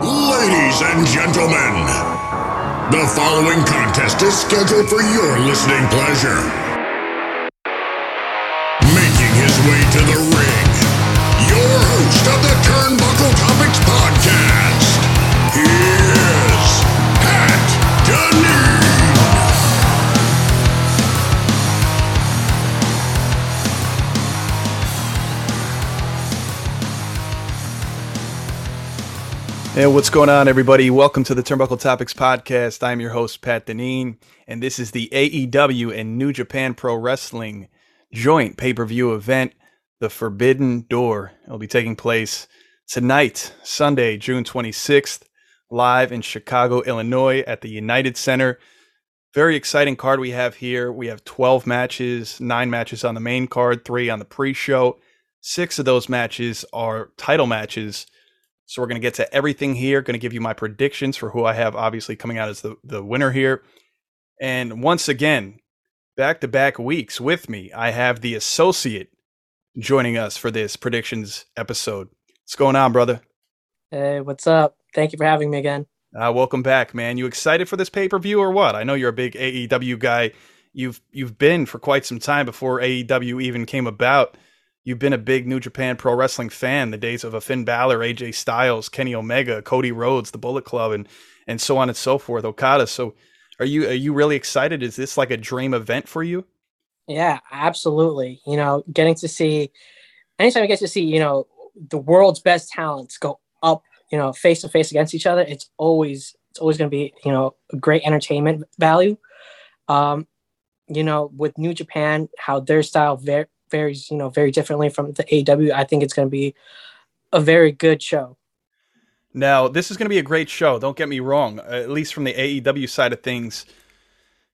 Ladies and gentlemen, the following contest is scheduled for your listening pleasure. Making his way to the ring, your host of the Turnbuckle Hey, what's going on, everybody? Welcome to the Turnbuckle Topics podcast. I'm your host, Pat Deneen, and this is the AEW and New Japan Pro Wrestling joint pay per view event, The Forbidden Door. It'll be taking place tonight, Sunday, June 26th, live in Chicago, Illinois, at the United Center. Very exciting card we have here. We have 12 matches, nine matches on the main card, three on the pre show. Six of those matches are title matches. So we're going to get to everything here. Going to give you my predictions for who I have obviously coming out as the, the winner here. And once again, back to back weeks with me, I have the associate joining us for this predictions episode. What's going on, brother? Hey, what's up? Thank you for having me again. Uh, welcome back, man. You excited for this pay per view or what? I know you're a big AEW guy. You've you've been for quite some time before AEW even came about you've been a big New Japan Pro Wrestling fan. The days of a Finn Balor, AJ Styles, Kenny Omega, Cody Rhodes, the Bullet Club, and and so on and so forth. Okada. So, are you are you really excited? Is this like a dream event for you? Yeah, absolutely. You know, getting to see anytime I get to see you know the world's best talents go up, you know, face to face against each other, it's always it's always going to be you know a great entertainment value. Um, you know, with New Japan, how their style very varies, you know, very differently from the AW. I think it's going to be a very good show. Now, this is going to be a great show. Don't get me wrong. At least from the AEW side of things,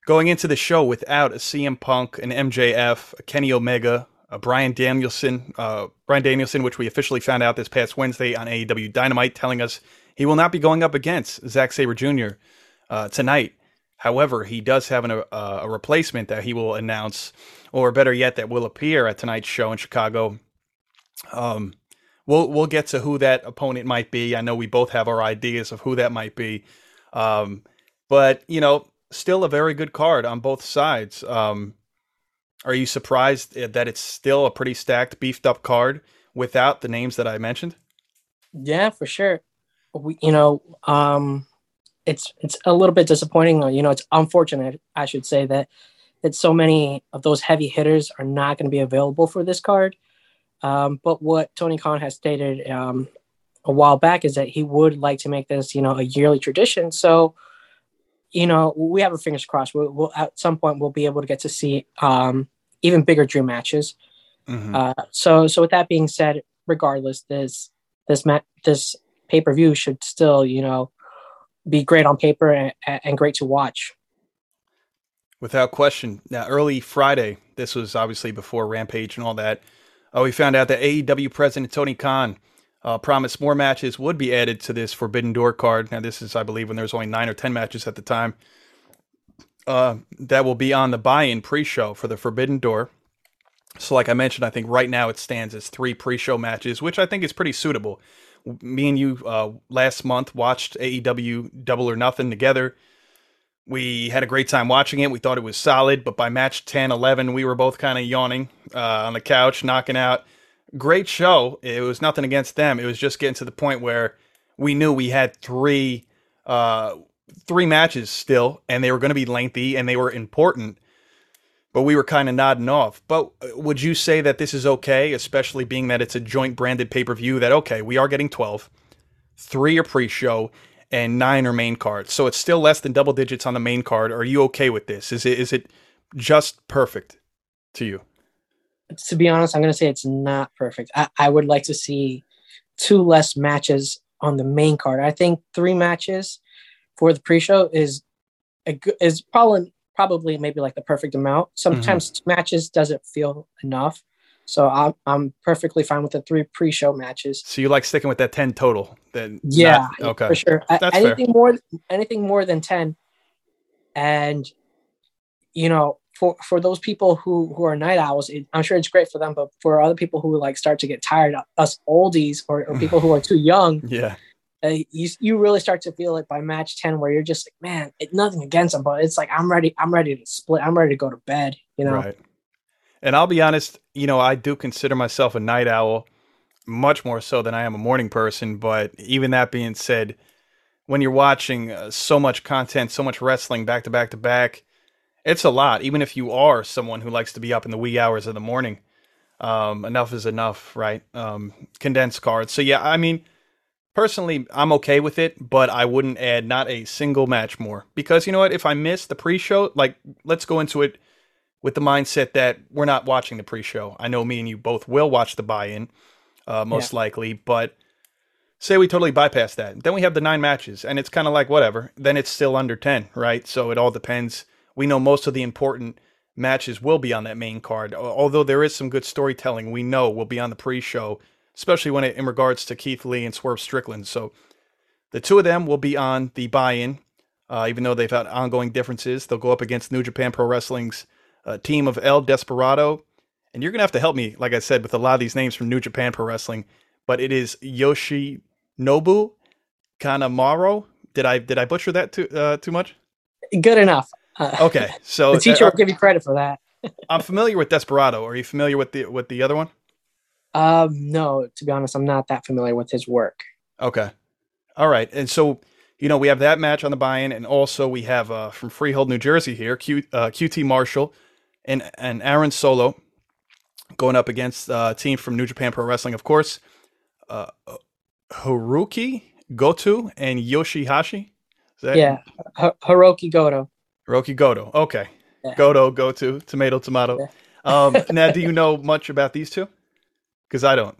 going into the show without a CM Punk, an MJF, a Kenny Omega, a Bryan Danielson, uh, Bryan Danielson, which we officially found out this past Wednesday on AEW Dynamite, telling us he will not be going up against Zack Sabre Jr. Uh, tonight. However, he does have an, a, a replacement that he will announce or better yet, that will appear at tonight's show in Chicago. Um, we'll we'll get to who that opponent might be. I know we both have our ideas of who that might be, um, but you know, still a very good card on both sides. Um, are you surprised that it's still a pretty stacked, beefed up card without the names that I mentioned? Yeah, for sure. We, you know, um, it's it's a little bit disappointing. You know, it's unfortunate, I should say that that so many of those heavy hitters are not going to be available for this card. Um, but what Tony Khan has stated um, a while back is that he would like to make this, you know, a yearly tradition. So, you know, we have our fingers crossed. We'll, we'll at some point we'll be able to get to see um, even bigger dream matches. Mm-hmm. Uh, so, so with that being said, regardless, this this mat this pay per view should still, you know, be great on paper and, and great to watch. Without question. Now, early Friday, this was obviously before Rampage and all that. Uh, we found out that AEW president Tony Khan uh, promised more matches would be added to this Forbidden Door card. Now, this is, I believe, when there was only nine or ten matches at the time. Uh, that will be on the buy-in pre-show for the Forbidden Door. So, like I mentioned, I think right now it stands as three pre-show matches, which I think is pretty suitable. Me and you uh, last month watched AEW Double or Nothing together. We had a great time watching it. We thought it was solid, but by match 10, 11, we were both kind of yawning uh, on the couch, knocking out. Great show. It was nothing against them. It was just getting to the point where we knew we had three uh, three matches still, and they were going to be lengthy and they were important. But we were kind of nodding off. But uh, would you say that this is okay, especially being that it's a joint branded pay per view? That okay, we are getting twelve, three are pre show, and nine are main cards. So it's still less than double digits on the main card. Are you okay with this? Is it is it just perfect to you? To be honest, I'm going to say it's not perfect. I, I would like to see two less matches on the main card. I think three matches for the pre-show is a good, is probably probably maybe like the perfect amount. Sometimes mm-hmm. matches doesn't feel enough. So I'm I'm perfectly fine with the three pre-show matches. So you like sticking with that ten total? Then yeah, not, okay, for sure. That's anything fair. more anything more than ten, and you know, for for those people who who are night owls, it, I'm sure it's great for them. But for other people who like start to get tired, us oldies or, or people who are too young, yeah, uh, you you really start to feel it by match ten, where you're just like, man, it, nothing against them, but it's like I'm ready. I'm ready to split. I'm ready to go to bed. You know. Right. And I'll be honest, you know, I do consider myself a night owl, much more so than I am a morning person. But even that being said, when you're watching uh, so much content, so much wrestling back to back to back, it's a lot. Even if you are someone who likes to be up in the wee hours of the morning, um, enough is enough, right? Um, condensed cards. So yeah, I mean, personally, I'm okay with it, but I wouldn't add not a single match more because you know what? If I miss the pre-show, like let's go into it with the mindset that we're not watching the pre-show. I know me and you both will watch the buy-in, uh, most yeah. likely, but say we totally bypass that, then we have the nine matches, and it's kind of like whatever. Then it's still under ten, right? So it all depends. We know most of the important matches will be on that main card, although there is some good storytelling. We know will be on the pre-show, especially when it in regards to Keith Lee and Swerve Strickland. So the two of them will be on the buy-in. Uh, even though they've had ongoing differences, they'll go up against New Japan Pro Wrestling's a team of El Desperado. And you're going to have to help me, like I said, with a lot of these names from New Japan Pro Wrestling. But it is Yoshi Nobu Kanemaru. Did I did I butcher that too uh, too much? Good enough. Uh, okay, so the teacher uh, will give you credit for that. I'm familiar with Desperado. Are you familiar with the with the other one? Um, no, to be honest, I'm not that familiar with his work. Okay, all right, and so you know, we have that match on the buy-in, and also we have uh, from Freehold, New Jersey here, Q, uh, QT Marshall and and Aaron Solo going up against uh, a team from New Japan Pro Wrestling, of course. Uh, Haruki Goto and Yoshihashi. yeah, H- Hirooki Goto. Hirooki Goto. Okay. Yeah. Goto, Goto, tomato, tomato. Yeah. um, now, do you know much about these two? Because I don't.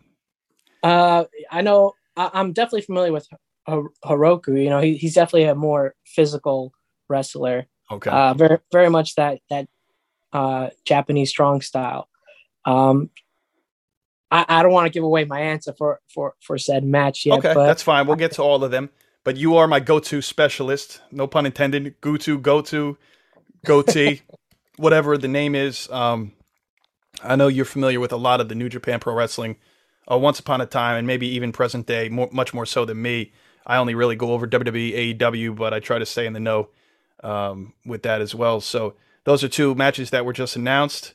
Uh, I know. I- I'm definitely familiar with Hiroku. You know, he, he's definitely a more physical wrestler. Okay. Uh, very very much that that uh, Japanese strong style. Um, I, I don't want to give away my answer for for for said match yet. Okay, that's fine. We'll get to all of them. But you are my go-to specialist. No pun intended. Go to, go to, goatee, whatever the name is. Um, I know you're familiar with a lot of the New Japan Pro Wrestling. Uh, once upon a time, and maybe even present day, more, much more so than me. I only really go over WWE, AEW, but I try to stay in the know um, with that as well. So those are two matches that were just announced.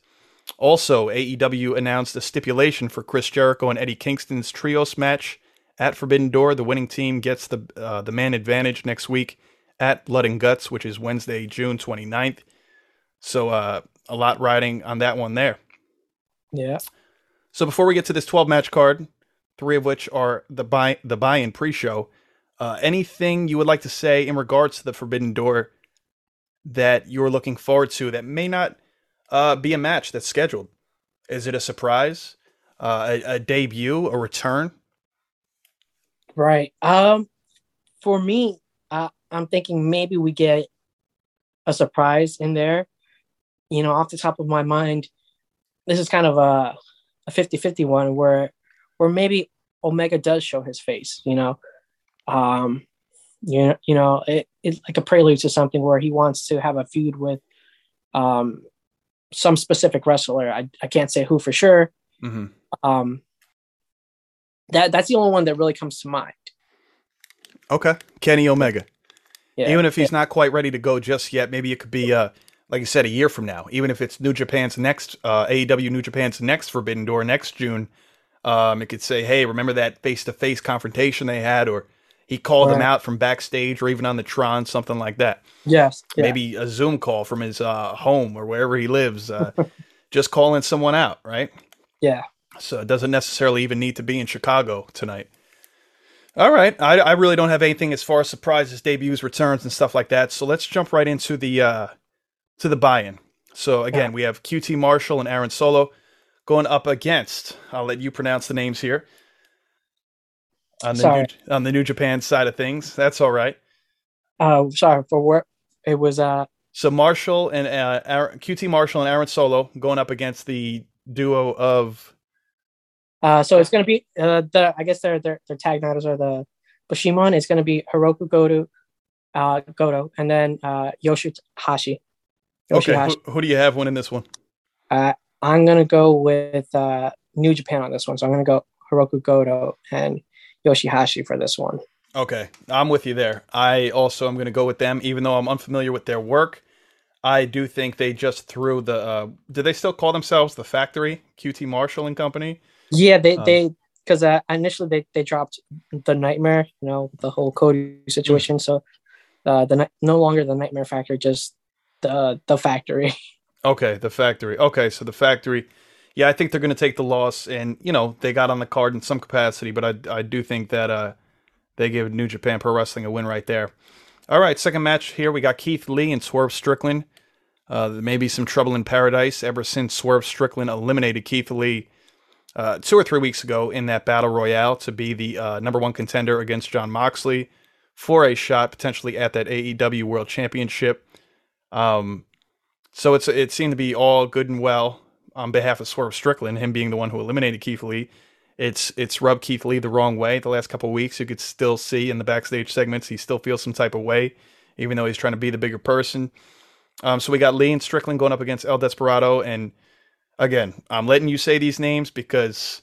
Also, AEW announced a stipulation for Chris Jericho and Eddie Kingston's trios match at Forbidden Door. The winning team gets the uh, the man advantage next week at Blood and Guts, which is Wednesday, June 29th. So uh, a lot riding on that one there. Yeah. So before we get to this 12 match card, three of which are the buy the buy-in pre-show, uh, anything you would like to say in regards to the Forbidden Door that you're looking forward to that may not uh, be a match that's scheduled? Is it a surprise, uh, a, a debut, a return? Right. Um, for me, uh, I'm thinking maybe we get a surprise in there. You know, off the top of my mind, this is kind of a a 50-50 one where where maybe Omega does show his face, you know um, you you know, it, it's like a prelude to something where he wants to have a feud with um, some specific wrestler. I, I can't say who for sure. Mm-hmm. Um, that that's the only one that really comes to mind. Okay, Kenny Omega. Yeah, Even if he's yeah. not quite ready to go just yet, maybe it could be, uh, like you said, a year from now. Even if it's New Japan's next uh, AEW New Japan's next Forbidden Door next June, um, it could say, "Hey, remember that face-to-face confrontation they had?" or he called right. him out from backstage or even on the Tron, something like that. Yes. Yeah. Maybe a Zoom call from his uh, home or wherever he lives, uh, just calling someone out, right? Yeah. So it doesn't necessarily even need to be in Chicago tonight. All right. I, I really don't have anything as far as surprises, debuts, returns, and stuff like that. So let's jump right into the uh, to the buy-in. So again, yeah. we have QT Marshall and Aaron Solo going up against. I'll let you pronounce the names here on the sorry. New, on the New Japan side of things. That's all right. Uh, sorry for what it was. Uh, so Marshall and uh, Aaron, QT Marshall and Aaron Solo going up against the duo of. Uh, so it's going to be uh, the I guess their their their tag titles are the Bishamon. It's going to be Hiroku Goto, uh, Goto, and then uh, Yoshihashi. Okay, who, who, do you have winning this one? Uh, I'm gonna go with uh, New Japan on this one, so I'm gonna go Hiroku Goto and Yoshihashi for this one. Okay, I'm with you there. I also am going to go with them, even though I'm unfamiliar with their work. I do think they just threw the. Uh, do they still call themselves the Factory QT Marshall and Company? Yeah, they Um, they because uh, initially they, they dropped the Nightmare, you know, the whole Cody situation. So uh, the no longer the Nightmare Factory, just the the Factory. Okay, the Factory. Okay, so the Factory. Yeah, I think they're going to take the loss, and you know they got on the card in some capacity, but I I do think that uh they give New Japan Pro Wrestling a win right there. All right, second match here we got Keith Lee and Swerve Strickland. Uh, there may be some trouble in paradise ever since Swerve Strickland eliminated Keith Lee uh, two or three weeks ago in that battle royale to be the uh, number one contender against Jon Moxley for a shot potentially at that AEW World Championship. Um, so it's it seemed to be all good and well on behalf of Swerve Strickland, him being the one who eliminated Keith Lee. It's it's rubbed Keith Lee the wrong way the last couple of weeks. You could still see in the backstage segments he still feels some type of way, even though he's trying to be the bigger person. Um, so we got Lee and Strickland going up against El Desperado, and again, I'm letting you say these names because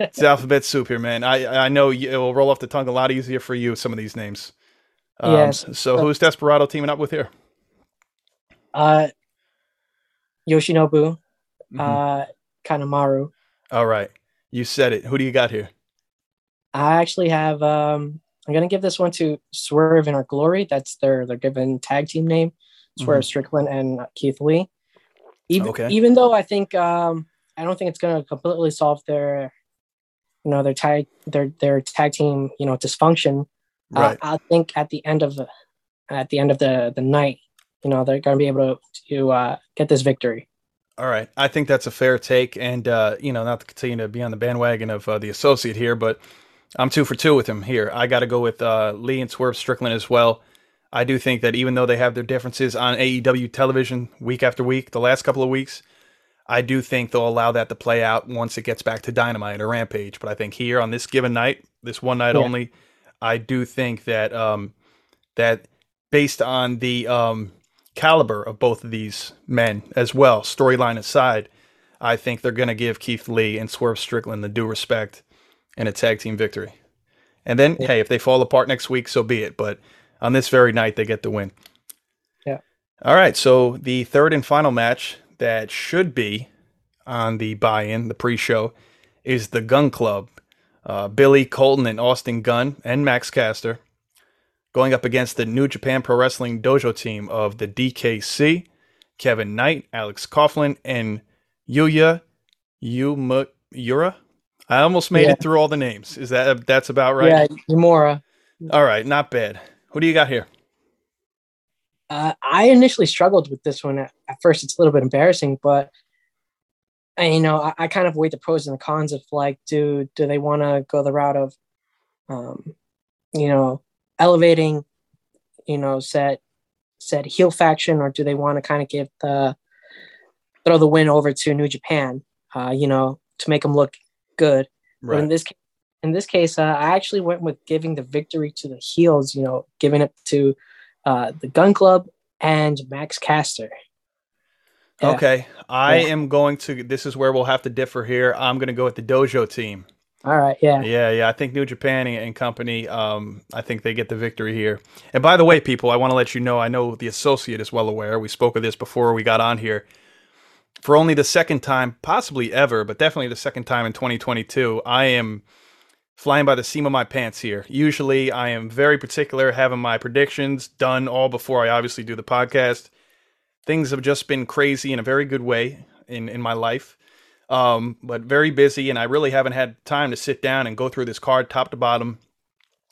it's alphabet soup here, man. I I know you, it will roll off the tongue a lot easier for you some of these names. Um, Yes. So who's Desperado teaming up with here? Uh, Yoshinobu. Uh, Kanemaru. All right, you said it. Who do you got here? I actually have. Um, I'm gonna give this one to Swerve in Our Glory. That's their their given tag team name. Swerve Strickland and Keith Lee. Even Okay. even though I think um, I don't think it's gonna completely solve their, you know, their tag their their tag team you know dysfunction. Right. Uh, I think at the end of the at the end of the the night, you know, they're gonna be able to to uh, get this victory. All right. I think that's a fair take. And, uh, you know, not to continue to be on the bandwagon of uh, the associate here, but I'm two for two with him here. I got to go with uh, Lee and Swerve Strickland as well. I do think that even though they have their differences on AEW television week after week, the last couple of weeks, I do think they'll allow that to play out once it gets back to Dynamite or Rampage. But I think here on this given night, this one night Yeah. only, I do think that um, that based on the um, caliber of both of these men as well, storyline aside, I think they're going to give Keith Lee and Swerve Strickland the due respect and a tag team victory. And then, Yeah. hey, if they fall apart next week, so be it. But on this very night, they get the win. Yeah. All right. So the third and final match that should be on the buy-in, the pre-show, is the Gunn Club. Uh, Billy Colten and Austin Gunn and Max Caster going up against the New Japan Pro Wrestling Dojo team of the DKC, Kevin Knight, Alex Coughlin, and Yuya Yumura. I almost made Yeah. it through all the names. Is that that's about right? Yeah, Yumura. All right, not bad. Who do you got here? Uh, I initially struggled with this one. At, at first, it's a little bit embarrassing, but and, you know, I, I kind of weighed the pros and the cons of like, do do they want to go the route of, um, you know, elevating, you know, said said heel faction, or do they want to kind of give the throw the win over to New Japan, uh, you know, to make them look good. But in this in this case, uh, I actually went with giving the victory to the heels. You know, giving it to uh, the Gunn Club and Max Caster. Yeah. Okay, I Yeah. am going to. This is where we'll have to differ here. I'm going to go with the Dojo team. All right. Yeah. Yeah, yeah. I think New Japan and company. Um, I think they get the victory here. And by the way, people, I want to let you know. I know the associate is well aware. We spoke of this before we got on here. For only the second time, possibly ever, but definitely the second time in 2022, I am flying by the seam of my pants here. Usually, I am very particular, having my predictions done all before I obviously do the podcast. Things have just been crazy in a very good way in in my life um, but very busy, and I really haven't had time to sit down and go through this card top to bottom,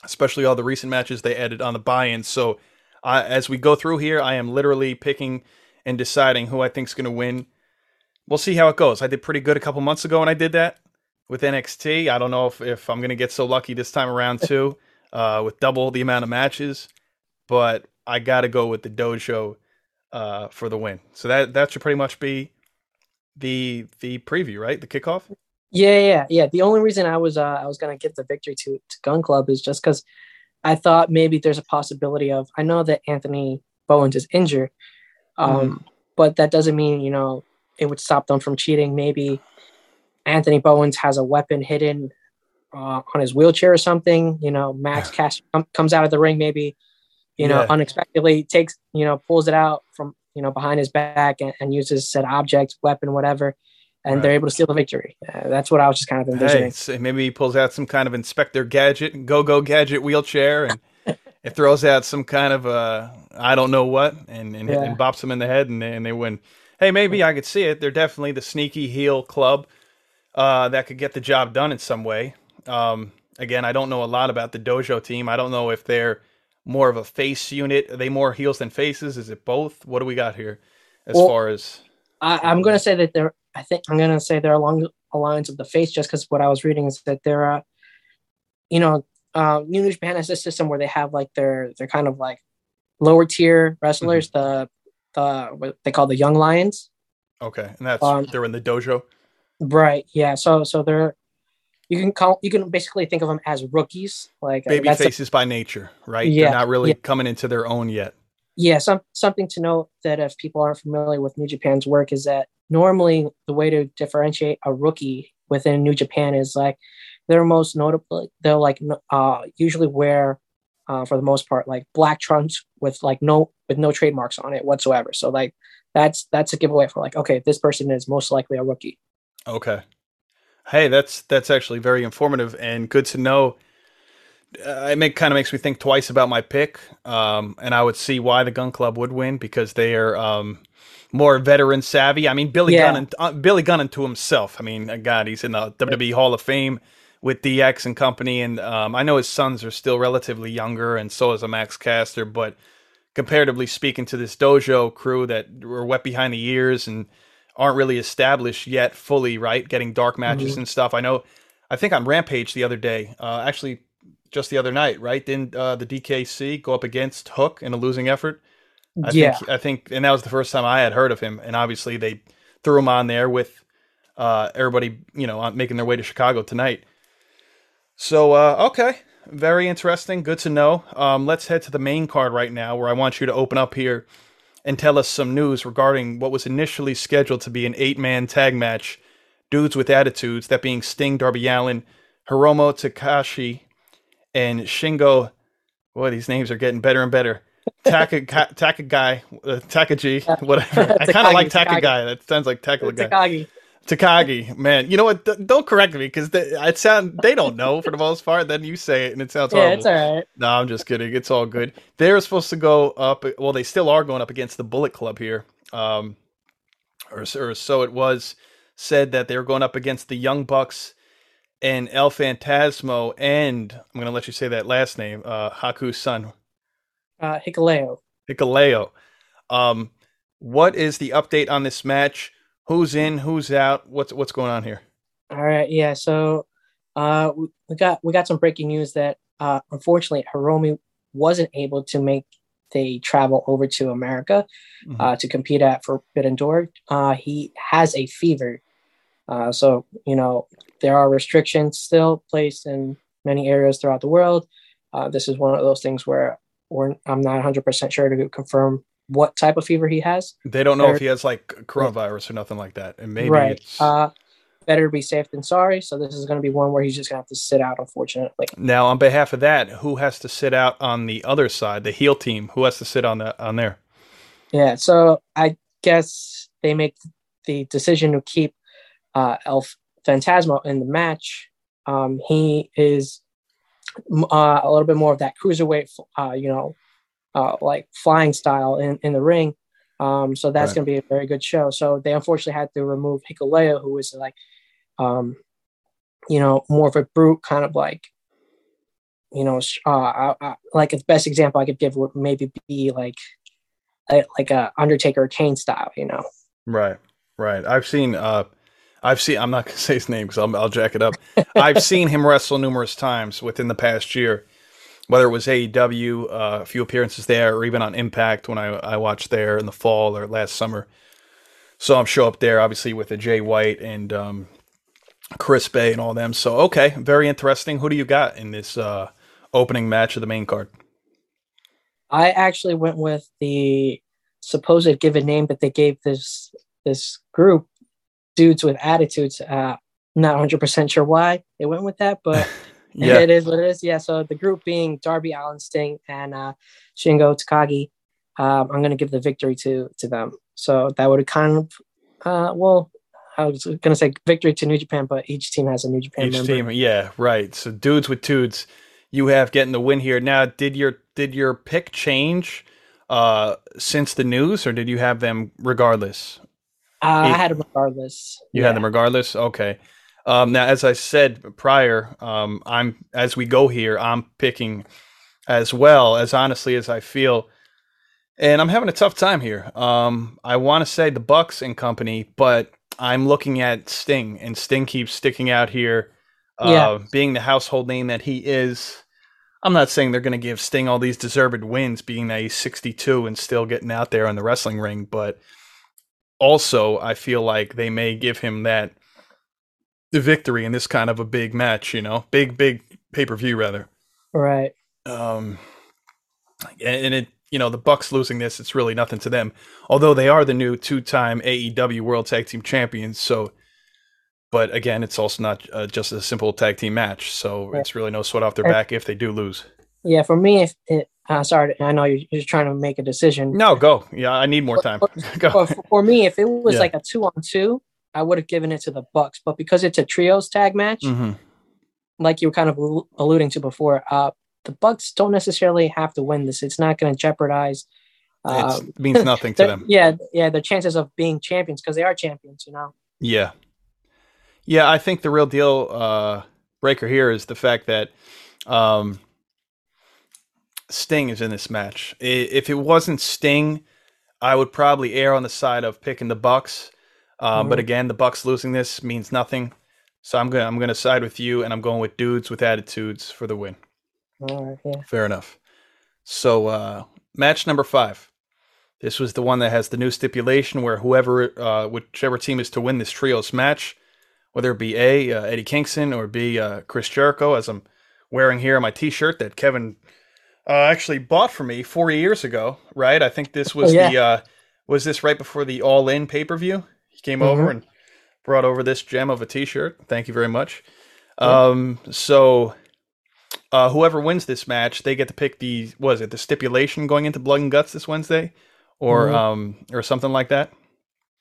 especially all the recent matches they added on the buy-in. So, uh, as we go through here, I am literally picking and deciding who I think is going to win. We'll see how it goes. I did pretty good a couple months ago when I did that with NXT. I don't know if, if I'm going to get so lucky this time around too, uh, with double the amount of matches, but I got to go with the Dojo uh, for the win. So that that should pretty much be the the preview, right? The kickoff. Yeah. Yeah. Yeah. The only reason I was uh, I was gonna give the victory to to Gunn Club is just because I thought maybe there's a possibility of I know that Anthony Bowens is injured, um, but that doesn't mean you know it would stop them from cheating. Maybe Anthony Bowens has a weapon hidden uh, on his wheelchair or something. You know, Max com- comes out of the ring maybe, you know, Yeah. unexpectedly takes you know pulls it out from you know behind his back and, and uses said object, weapon, whatever, and they're able to steal the victory. Uh, that's what I was just kind of envisioning. Hey, so maybe he pulls out some kind of Inspector Gadget, Go Go Gadget wheelchair, and it throws out some kind of uh, I don't know what, and and, Yeah. and bops him in the head, and they, and they win. Hey, maybe I could see it. They're definitely the sneaky heel club uh, that could get the job done in some way. Um, again, I don't know a lot about the dojo team. I don't know if they're more of a face unit. Are they more heels than faces? Is it both? What do we got here as Well, far as I, I'm going to say that they're. I think I'm going to say they're along the lines of the face, just because what I was reading is that they're, uh, you know, uh, New Japan has a system where they have like their they're kind of like lower tier wrestlers, the the what they call the young lions. okay? And that's Um, they're in the dojo. Right. Yeah. So so they're you can call you can basically think of them as rookies. Like uh, baby faces by nature, right? Yeah, They're not really yeah. coming into their own yet. yeah some something to note that if people aren't familiar with new japan's work is that normally the way to differentiate a rookie within new japan is like they're most notable they'll like uh usually wear uh for the most part like black trunks with like no with no trademarks on it whatsoever so like that's that's a giveaway for like okay this person is most likely a rookie Okay. Hey, that's that's actually very informative and good to know. Uh, it make kind of makes me think twice about my pick, um, and I would see why the Gunn Club would win because they are um, more veteran savvy. I mean, Billy Yeah. Gunn, and, uh, Billy Gunn to himself. I mean, uh, God, he's in the WWE Hall of Fame with DX and company, and um, I know his sons are still relatively younger, and so is a Max Caster, but comparatively speaking to this dojo crew that were wet behind the ears and aren't really established yet fully, right? Getting dark matches and stuff. I know. I think on Rampage the other day, uh, actually just the other night, right? Didn't uh, the DKC go up against Hook in a losing effort? I yeah think I think, and that was the first time I had heard of him. And obviously they threw him on there with uh, everybody, you know, making their way to Chicago tonight. So uh, okay, very interesting. Good to know. Um, let's head to the main card right now, where I want you to open up here and tell us some news regarding what was initially scheduled to be an eight-man tag match, dudes with attitudes, that being Sting, Darby Allin, Hiromo Takashi, and Shingo. Boy, these names are getting better and better. Taka Taka guy, uh, Takaji, whatever. I kind of like Taka guy. That sounds like Taka guy. Takagi. Man. You know what? D- don't correct me because it sound they don't know for the most part. Then you say it and it sounds yeah horrible. it's all right No, I'm just kidding. It's all good. They're supposed to go up. Well, they still are going up against the Bullet Club here, um, or, or so it was said that they were going up against the Young Bucks and El Phantasmo, and I'm going to let you say that last name, uh, Haku's son, uh hikaleo Hikuleo. Um, what is the update on this match? Who's in? Who's out? What's what's going on here? All right, yeah. So uh, we, we got we got some breaking news that uh, unfortunately Hiromi wasn't able to make the travel over to America Mhm. uh, to compete at Forbidden Door. Uh, he has a fever, uh, so you know there are restrictions still placed in many areas throughout the world. Uh, this is one of those things where I'm not 100 percent sure to confirm what type of fever he has. They don't know Or- if he has like coronavirus or nothing like that, and maybe right. it's Uh, better to be safe than sorry. So this is going to be one where he's just going to have to sit out, unfortunately. Now, on behalf of that, who has to sit out on the other side, the heel team? Who has to sit on the on there? Yeah. So I guess they make the decision to keep uh, El Phantasmo in the match. Um, he is uh, a little bit more of that cruiserweight, uh, you know, uh, like flying style in, in the ring. Um, so that's Right. going to be a very good show. So they unfortunately had to remove Hikuleo, who was like, um, you know, more of a brute kind of like, you know, uh, uh, uh, like the best example I could give would maybe be like, a, like a Undertaker Kane style, you know. Right, right. I've seen. uh I've seen. I'm not gonna say his name because I'll, I'll jack it up. I've seen him wrestle numerous times within the past year, whether it was AEW, uh, a few appearances there, or even on Impact when I I watched there in the fall or last summer. Saw him show up there, obviously with a Jay White and um, Chris Bey and all them. So okay, very interesting. Who do you got in this uh, opening match of the main card? I actually went with the supposed given name that they gave this this group, dudes with attitudes. Uh, Not 100 percent sure why they went with that, but Yeah. it is what it is. Yeah. So the group being Darby Allin Sting and uh, Shingo Takagi, um, I'm going to give the victory to to them. So that would kind of, uh, well, I was going to say victory to New Japan, but each team has a New Japan Each member. team, yeah, right. So dudes with dudes, you have getting the win here. Now, did your did your pick change uh since the news, or did you have them regardless? Uh. I had them regardless. You Yeah. had them regardless. Okay. Um, now, as I said prior, um, I'm as we go here, I'm picking as well as honestly as I feel, and I'm having a tough time here. Um, I want to say the Bucks and company, but I'm looking at Sting, and Sting keeps sticking out here, uh, Yeah. being the household name that he is. I'm not saying they're going to give Sting all these deserved wins, being that he's 62 and still getting out there on the wrestling ring, but also I feel like they may give him that victory in this kind of a big match, you know, big big pay per view rather. Right. Um, and it, you know, the Bucks losing this, it's really nothing to them. Although they are the new two-time AEW World Tag Team Champions, so. But again, it's also not uh, just a simple tag team match, so Yeah. it's really no sweat off their back if they do lose. Yeah. For me, if it, uh, sorry, I know you're, you're trying to make a decision. No, go. Yeah, I need more time. go. For, for me, if it was Yeah. like a two on two, I would have given it to the Bucks. But because it's a trios tag match, hmm like you were kind of al- alluding to before, uh, the Bucks don't necessarily have to win this. It's not going to jeopardize. It Um, means nothing to them. yeah, yeah, their chances of being champions because they are champions. You know. Yeah. Yeah, I think the real deal uh, breaker here is the fact that um, Sting is in this match. If it wasn't Sting, I would probably err on the side of picking the Bucks. Um, But Mhm. again, the Bucks losing this means nothing. So I'm gonna I'm gonna side with you, and I'm going with dudes with attitudes for the win. Right, yeah. Fair enough. So, uh, match number five. This was the one that has the new stipulation where whoever, uh, whichever team is to win this trios match, whether it be A, uh, Eddie Kingston, or B, uh, Chris Jericho, as I'm wearing here on my t shirt that Kevin uh, actually bought for me four years ago, right? I think this was Oh, yeah. the, uh, was this right before the All In pay per view? He came over Mhm. and brought over this gem of a t shirt. Thank you very much. Um, so uh, whoever wins this match, they get to pick the was it the stipulation going into Blood and Guts this Wednesday, or Mhm. um or something like that.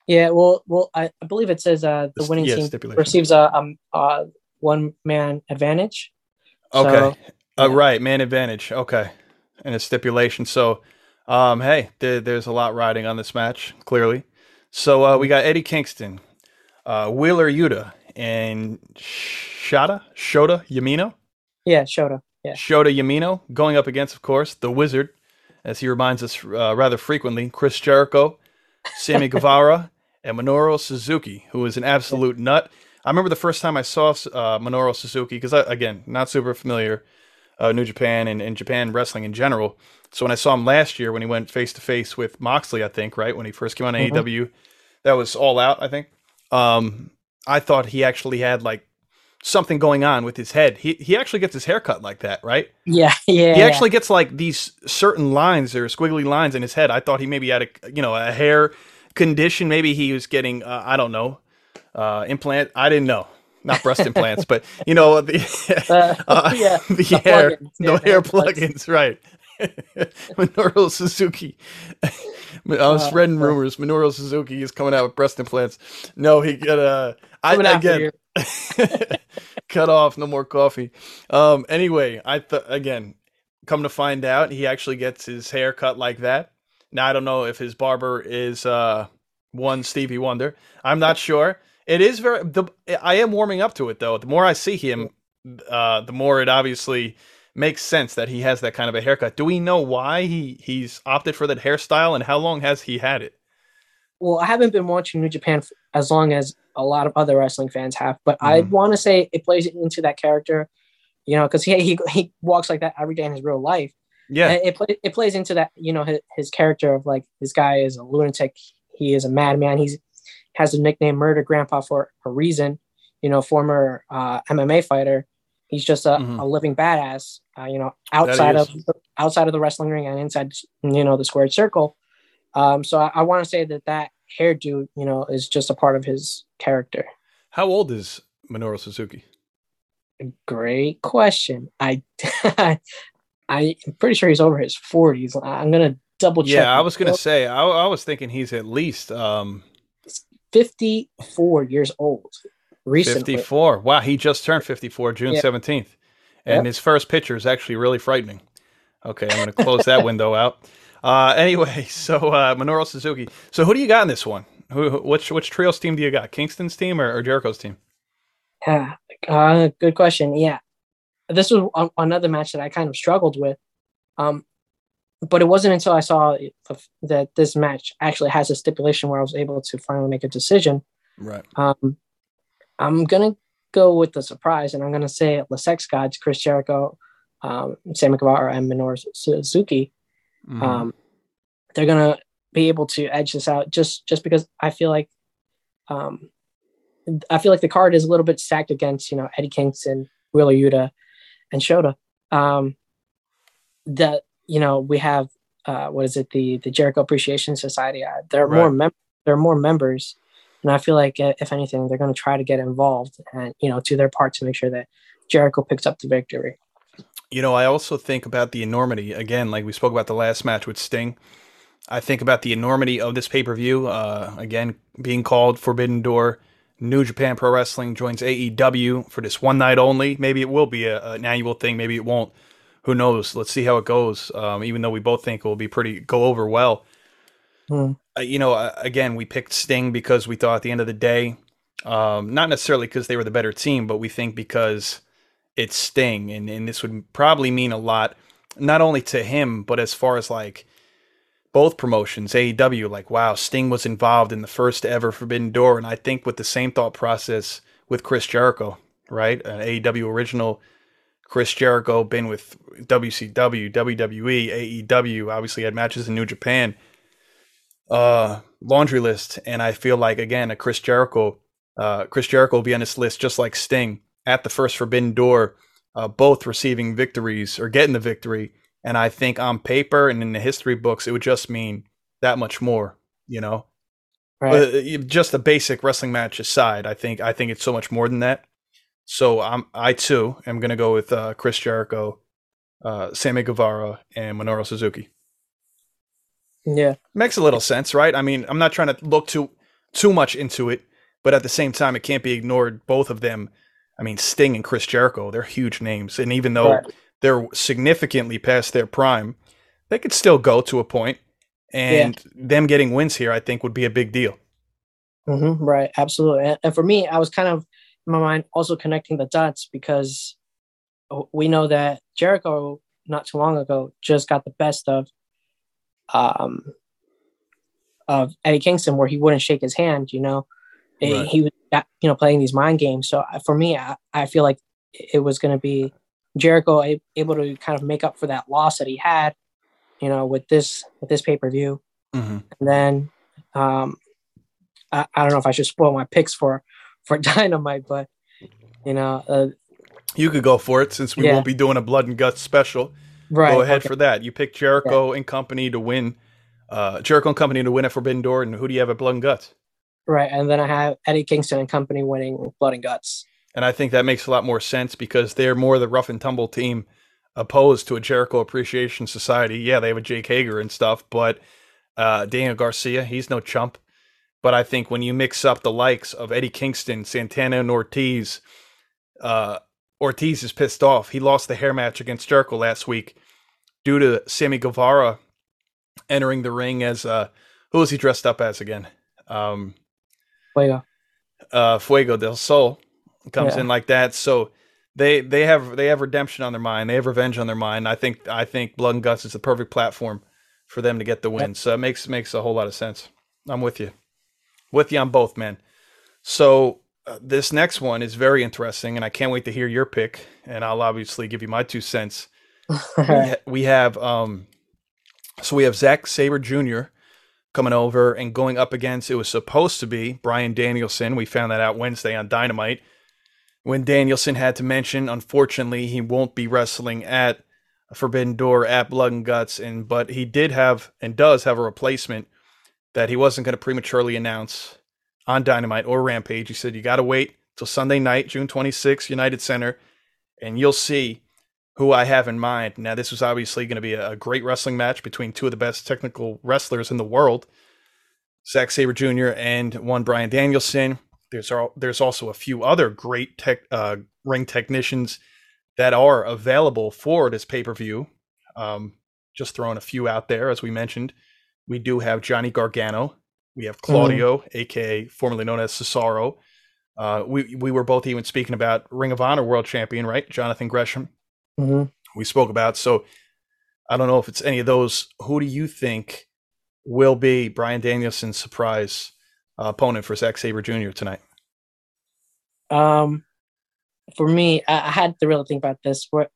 Yeah, well, well, I, I believe it says uh, the The- winning yeah, team receives a um, uh, one man advantage. Okay, So, uh, right, man advantage. Okay, and a stipulation. So, um, hey, there, there's a lot riding on this match clearly. So uh, we got Eddie Kingston, uh, Wheeler Yuta, and Shota Shota Yamino. Yeah, Shota. Yeah. Shota Yamino going up against, of course, the Wizard, as he reminds us uh, rather frequently, Chris Jericho, Sammy Guevara, and Minoru Suzuki, who is an absolute nut. I remember the first time I saw uh, Minoru Suzuki, because, again, not super familiar, uh, New Japan and, and Japan wrestling in general. So when I saw him last year, when he went face to face with Moxley, I think, right, when he first came on Mhm. AEW, that was all out, I think. Um, I thought he actually had, like, something going on with his head. He he actually gets his hair cut like that, right? Yeah, yeah. he actually gets like these certain lines or squiggly lines in his head. I thought he maybe had a you know a hair condition. Maybe he was getting uh, I don't know uh, implant. I didn't know. Not breast implants, but you know the Uh, uh, yeah, the, the hair, plugins. the Yeah, hair the plugins, right? Minoru Suzuki. I was spreading rumors. Minoru Suzuki is coming out with breast implants. No, he got uh, I again cut off. No more coffee. Um. Anyway, I th- again come to find out he actually gets his hair cut like that. Now I don't know if his barber is uh one Stevie Wonder. I'm not sure. It is very. The I am warming up to it though. The more I see him, uh, the more it obviously makes sense that he has that kind of a haircut. Do we know why he he's opted for that hairstyle and how long has he had it? well, I haven't been watching New Japan as long as a lot of other wrestling fans have, but I Mhm. want to say it plays into that character, you know, because he, he he walks like that every day in his real life. Yeah, And it play, it plays into that, you know, his, his character of like this guy is a lunatic, he is a madman. He's has the nickname Murder Grandpa for a reason. You know, former uh, MMA fighter. He's just a, Mhm. a living badass. Uh, you know, outside of outside of the wrestling ring and inside, you know, the squared circle. Um, so I, I want to say that that hairdo, you know, is just a part of his character. How old is Minoru Suzuki? Great question. I I'm pretty sure he's over his 40s. I'm gonna double check. Yeah, I was gonna say I, I was thinking he's at least um 54 years old. Recently. 54. Wow, he just turned 54 June Yeah. 17th. And Yep. his first picture is actually really frightening. Okay, I'm going to close that window out. Uh, anyway, so uh, Minoru Suzuki. So who do you got in this one? Who, who- which which trios team do you got? Kingston's team or, or Jericho's team? Yeah, uh, good question. Yeah, this was a- another match that I kind of struggled with, um, but it wasn't until I saw that this match actually has a stipulation where I was able to finally make a decision. Right. Um, I'm gonna go with the surprise, and I'm gonna say the Sex Gods, Chris Jericho, um, Sammy Guevara, and Minoru Suzuki. Mhm. Um, they're gonna be able to edge this out just just because I feel like, um, I feel like the card is a little bit stacked against you know Eddie Kingston, Wheeler Yuta, and Shota. Um, that you know we have uh, what is it the the Jericho Appreciation Society? Uh, there are more mem- there are more members, and I feel like uh, if anything, they're going to try to get involved and you know do their part to make sure that Jericho picks up the victory. You know, I also think about the enormity again, like we spoke about the last match with Sting. I think about the enormity of this pay per view. Uh, again, being called Forbidden Door. New Japan Pro Wrestling joins AEW for this one night only. Maybe it will be a, an annual thing. Maybe it won't. Who knows? Let's see how it goes. Um, even though we both think it will be pretty go over well. Hmm. Uh, you know, uh, again, we picked Sting because we thought at the end of the day, um, not necessarily because they were the better team, but we think because it's Sting, and, and this would probably mean a lot, not only to him, but as far as like both promotions, AEW, like, wow, Sting was involved in the first ever Forbidden Door. And I think with the same thought process with Chris Jericho, right? An AEW original Chris Jericho, been with WCW, WWE, AEW, obviously had matches in New Japan, uh, laundry list. And I feel like, again, a Chris Jericho, uh, Chris Jericho will be on this list just like Sting at the first Forbidden Door, uh, both receiving victories or getting the victory. And I think on paper and in the history books, it would just mean that much more, you know? Right. Uh, just a basic wrestling match aside, I think I think it's so much more than that. So I'm I too am gonna go with uh, Chris Jericho, uh, Sammy Guevara, and Minoru Suzuki. Yeah. Makes a little sense, right? I mean, I'm not trying to look too too much into it, but at the same time, it can't be ignored. Both of them, I mean, Sting and Chris Jericho, they're huge names, and even though Right. they're significantly past their prime, they could still go to a point, and them getting wins here, I think, would be a big deal. hmm right, absolutely. And, and for me, I was kind of in my mind also connecting the dots because we know that Jericho not too long ago just got the best of um of Eddie Kingston, where he wouldn't shake his hand. You know, Eh, Right. he was you know playing these mind games. So for me, I, I feel like it was going to be Jericho able to kind of make up for that loss that he had. You know, with this with this pay per view. Mm-hmm. And then um, I, I don't know if I should spoil my picks for for Dynamite, but you know, uh, You could go for it since we Yeah. won't be doing a blood and guts special. Right? go ahead okay. for that. You pick Jericho and company to win. Uh, Jericho and company to win at Forbidden Door, and who do you have at Blood and Guts? right, and then I have Eddie Kingston and company winning Blood and Guts. And I think that makes a lot more sense because they're more the rough and tumble team opposed to a Jericho Appreciation Society. Yeah, they have a Jake Hager and stuff, but uh, Daniel Garcia, he's no chump. But I think when you mix up the likes of Eddie Kingston, Santana, and Ortiz, uh, Ortiz is pissed off. He lost the hair match against Jericho last week due to Sammy Guevara entering the ring as uh, who was he dressed up as again? Um, Fuego. uh, Fuego del Sol comes Yeah. in like that. So they they have they have redemption on their mind. They have revenge on their mind. I think I think Blood and Guts is the perfect platform for them to get the win. So it makes makes a whole lot of sense. I'm with you, with you on both, man. So uh, this next one is very interesting, and I can't wait to hear your pick. And I'll obviously give you my two cents. we, ha- we have um so we have Zack Sabre Jr. coming over and going up against it was supposed to be Bryan Danielson. We found that out Wednesday on Dynamite. When Danielson had to mention, unfortunately, he won't be wrestling at Forbidden Door at Blood and Guts, and but he did have and does have a replacement that he wasn't going to prematurely announce on Dynamite or Rampage. He said you got to wait till Sunday night, June 26th, United Center, and you'll see who I have in mind. Now, this was obviously going to be a, great wrestling match between two of the best technical wrestlers in the world, Zack Sabre Jr. and one Bryan Danielson. There's there's also a few other great tech, uh, ring technicians that are available for this pay per view. Um, just throwing a few out there, as we mentioned. We do have Johnny Gargano. We have Claudio, mm-hmm. aka formerly known as Cesaro. Uh, we we were both even speaking about Ring of Honor World Champion, right? Jonathan Gresham. Mm-hmm. We spoke about. So I don't know if it's any of those. Who do you think will be Bryan Danielson's surprise uh, opponent for Zack Sabre Jr. tonight? Um, for me, I, I had to really think about this. What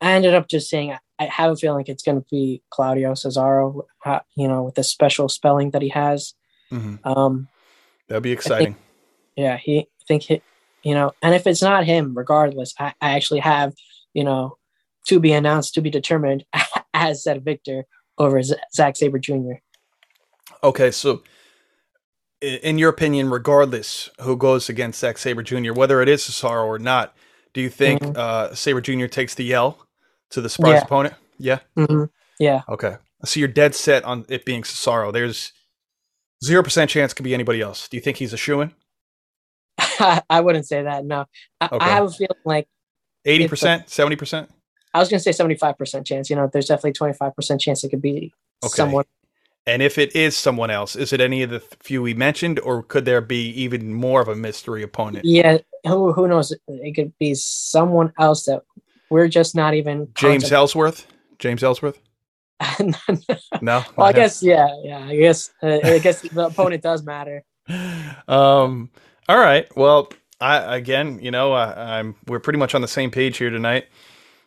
I ended up just saying, I, I have a feeling it's going to be Claudio Cesaro. Uh, you know, with the special spelling that he has. Mm-hmm. Um, That'd be exciting. Think, yeah, he I think he, you know, and if it's not him, regardless, I, I actually have, you know, to be announced, to be determined as said Victor over Z- Zack Sabre Jr. Okay, so in your opinion, regardless who goes against Zack Sabre Jr., whether it is Cesaro or not, do you think mm-hmm. uh, Sabre Jr. takes the L to the surprise yeah. opponent? Yeah. Mm-hmm. Yeah. Okay. So you're dead set on it being Cesaro. There's zero percent chance could be anybody else. Do you think he's a shoe in? I wouldn't say that. No, I, okay. I have a feeling like eighty percent, seventy percent. I was going to say seventy-five percent chance. You know, there's definitely twenty-five percent chance it could be okay. someone. And if it is someone else, is it any of the few we mentioned, or could there be even more of a mystery opponent? Yeah, who who knows? It could be someone else that we're just not even. James Ellsworth. James Ellsworth. no. Well, I guess yeah, yeah. I guess uh, I guess the opponent does matter. Um. All right. Well, I again, you know, I, am we're pretty much on the same page here tonight.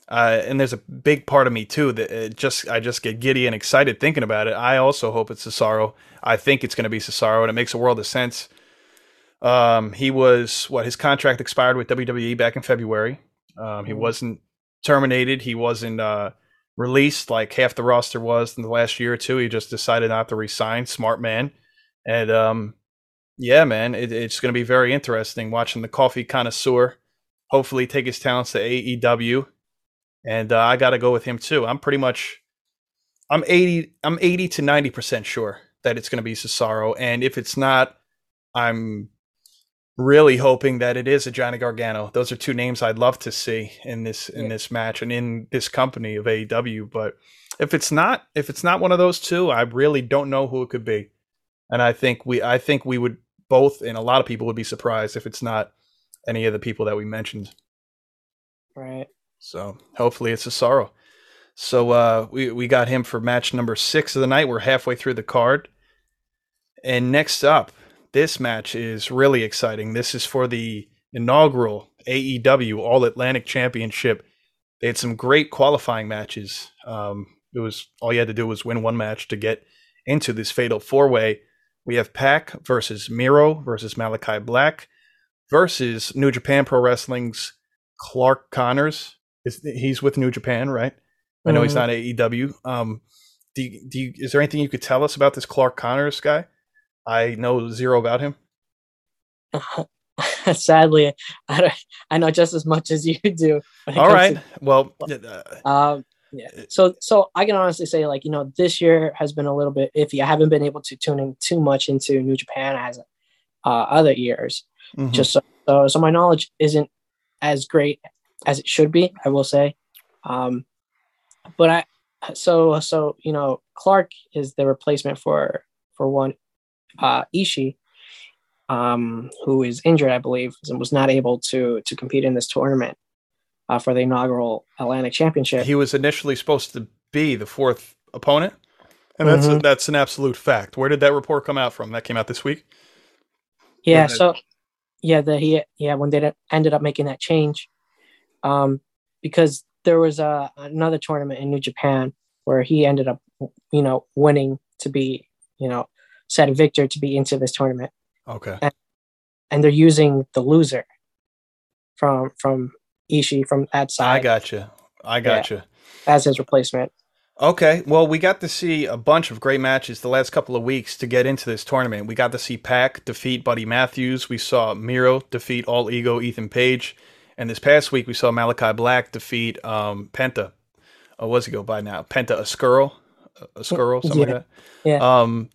Uh, and there's a big part of me too that just I just get giddy and excited thinking about it. I also hope it's Cesaro. I think it's going to be Cesaro, and it makes a world of sense. Um, he was what his contract expired with WWE back in February. Um, he mm-hmm. wasn't terminated. He wasn't uh, released like half the roster was in the last year or two. He just decided not to resign. Smart man, and um, yeah, man, it, it's going to be very interesting watching the coffee connoisseur. Hopefully, take his talents to AEW and uh, I got to go with him too. I'm pretty much, I'm eighty, I'm eighty to ninety percent sure that it's going to be Cesaro, and if it's not, I'm really hoping that it is a Johnny Gargano. Those are two names I'd love to see in this in yeah. this match and in this company of AEW. But if it's not, if it's not one of those two, I really don't know who it could be. And I think we, I think we would both, and a lot of people would be surprised if it's not any of the people that we mentioned. Right. So hopefully it's Cesaro. So uh, we we got him for match number six of the night. We're halfway through the card, and next up, this match is really exciting. This is for the inaugural AEW All Atlantic Championship. They had some great qualifying matches. Um, it was all you had to do was win one match to get into this fatal four way. We have Pac versus Miro versus Malakai Black versus New Japan Pro Wrestling's Clark Connors is he's with New Japan, right? I know mm-hmm. he's not AEW. Um, do you, do you, is there anything you could tell us about this Clark Connors guy? I know zero about him. Sadly, I, I know just as much as you do. All right. To, well, uh, um, yeah. So, so I can honestly say, like, you know, this year has been a little bit iffy. I haven't been able to tune in too much into New Japan as uh, other years. Mm-hmm. Just so, so, so my knowledge isn't as great as it should be, I will say. Um, but I so so you know Clark is the replacement for for one uh, Ishii, um, who is injured, I believe, and was not able to to compete in this tournament uh, for the inaugural Atlantic Championship. He was initially supposed to be the fourth opponent, and that's mm-hmm. a, that's an absolute fact. Where did that report come out from? That came out this week. Yeah. So yeah, the he yeah when they ended up making that change, um, because there was a, another tournament in New Japan where he ended up, you know, winning to be, you know, set victor to be into this tournament. Okay. And, and they're using the loser from from Ishii from that side. I got you. I got yeah, you. As his replacement. Okay, well, we got to see a bunch of great matches the last couple of weeks to get into this tournament. We got to see Pac defeat Buddy Matthews. We saw Miro defeat All Ego Ethan Page. And this past week, we saw Malakai Black defeat um, Penta. Oh, what's he go by now? Penta Oscuro? A Skrull, something Yeah. like that. Yeah. Um,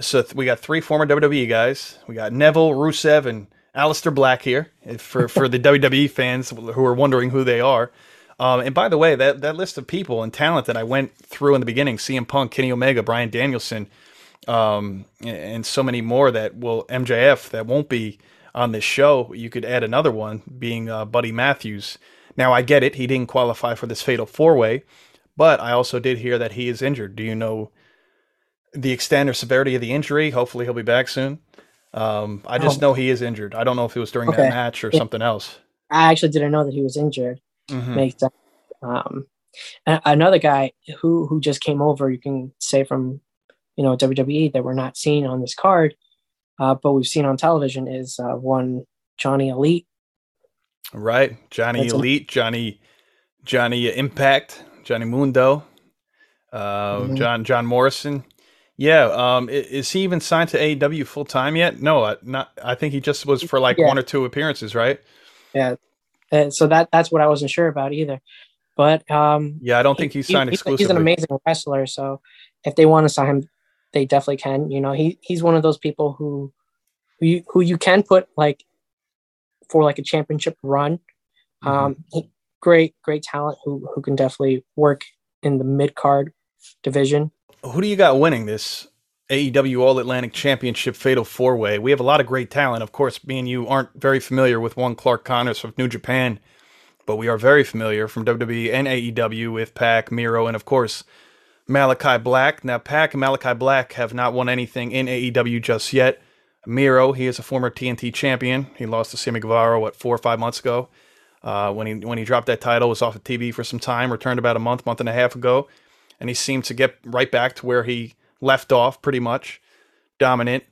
so th- we got three former WWE guys. We got Neville, Rusev, and Aleister Black here for for the WWE fans who are wondering who they are. Um, and by the way, that that list of people and talent that I went through in the beginning: CM Punk, Kenny Omega, Bryan Danielson, um, and- and so many more that will MJF that won't be on this show. You could add another one, being uh, Buddy Matthews. Now I get it; he didn't qualify for this fatal four way, but I also did hear that he is injured. Do you know the extent or severity of the injury? Hopefully, he'll be back soon. Um, I just Oh. know he is injured. I don't know if it was during Okay. that match or Yeah. something else. I actually didn't know that he was injured. Mhm. Makes sense. Um, another guy who who just came over, you can say from you know WWE that we're not seeing on this card, uh, but we've seen on television is uh, one Johnny Elite. Right, Johnny That's a- Elite, Johnny, Johnny Impact, Johnny Mundo, uh, Mhm. John John Morrison. Yeah, um, is he even signed to AEW full time yet? No, not. I think he just was for like Yeah. one or two appearances, right? Yeah, uh, so that that's what I wasn't sure about either. But um, Yeah, I don't think he- he's signed he- exclusively. He's an amazing wrestler, so if they want to sign him, they definitely can. You know, he he's one of those people who who you, who you can put like for like a championship run. Mm-hmm. Um, he, great great talent who who can definitely work in the mid card division. Who do you got winning this AEW All Atlantic Championship Fatal Four Way? We have a lot of great talent. Of course, me and you aren't very familiar with one Clark Connors from New Japan, but we are very familiar from WWE and AEW with Pac, Miro, and of course Malakai Black. Now, Pac and Malakai Black have not won anything in AEW just yet. Miro, he is a former TNT champion. He lost to Sammy Guevara what four or five months ago. Uh, when he when he dropped that title, was off of TV for some time. Returned about a month, month and a half ago, and he seemed to get right back to where he left off, pretty much dominant.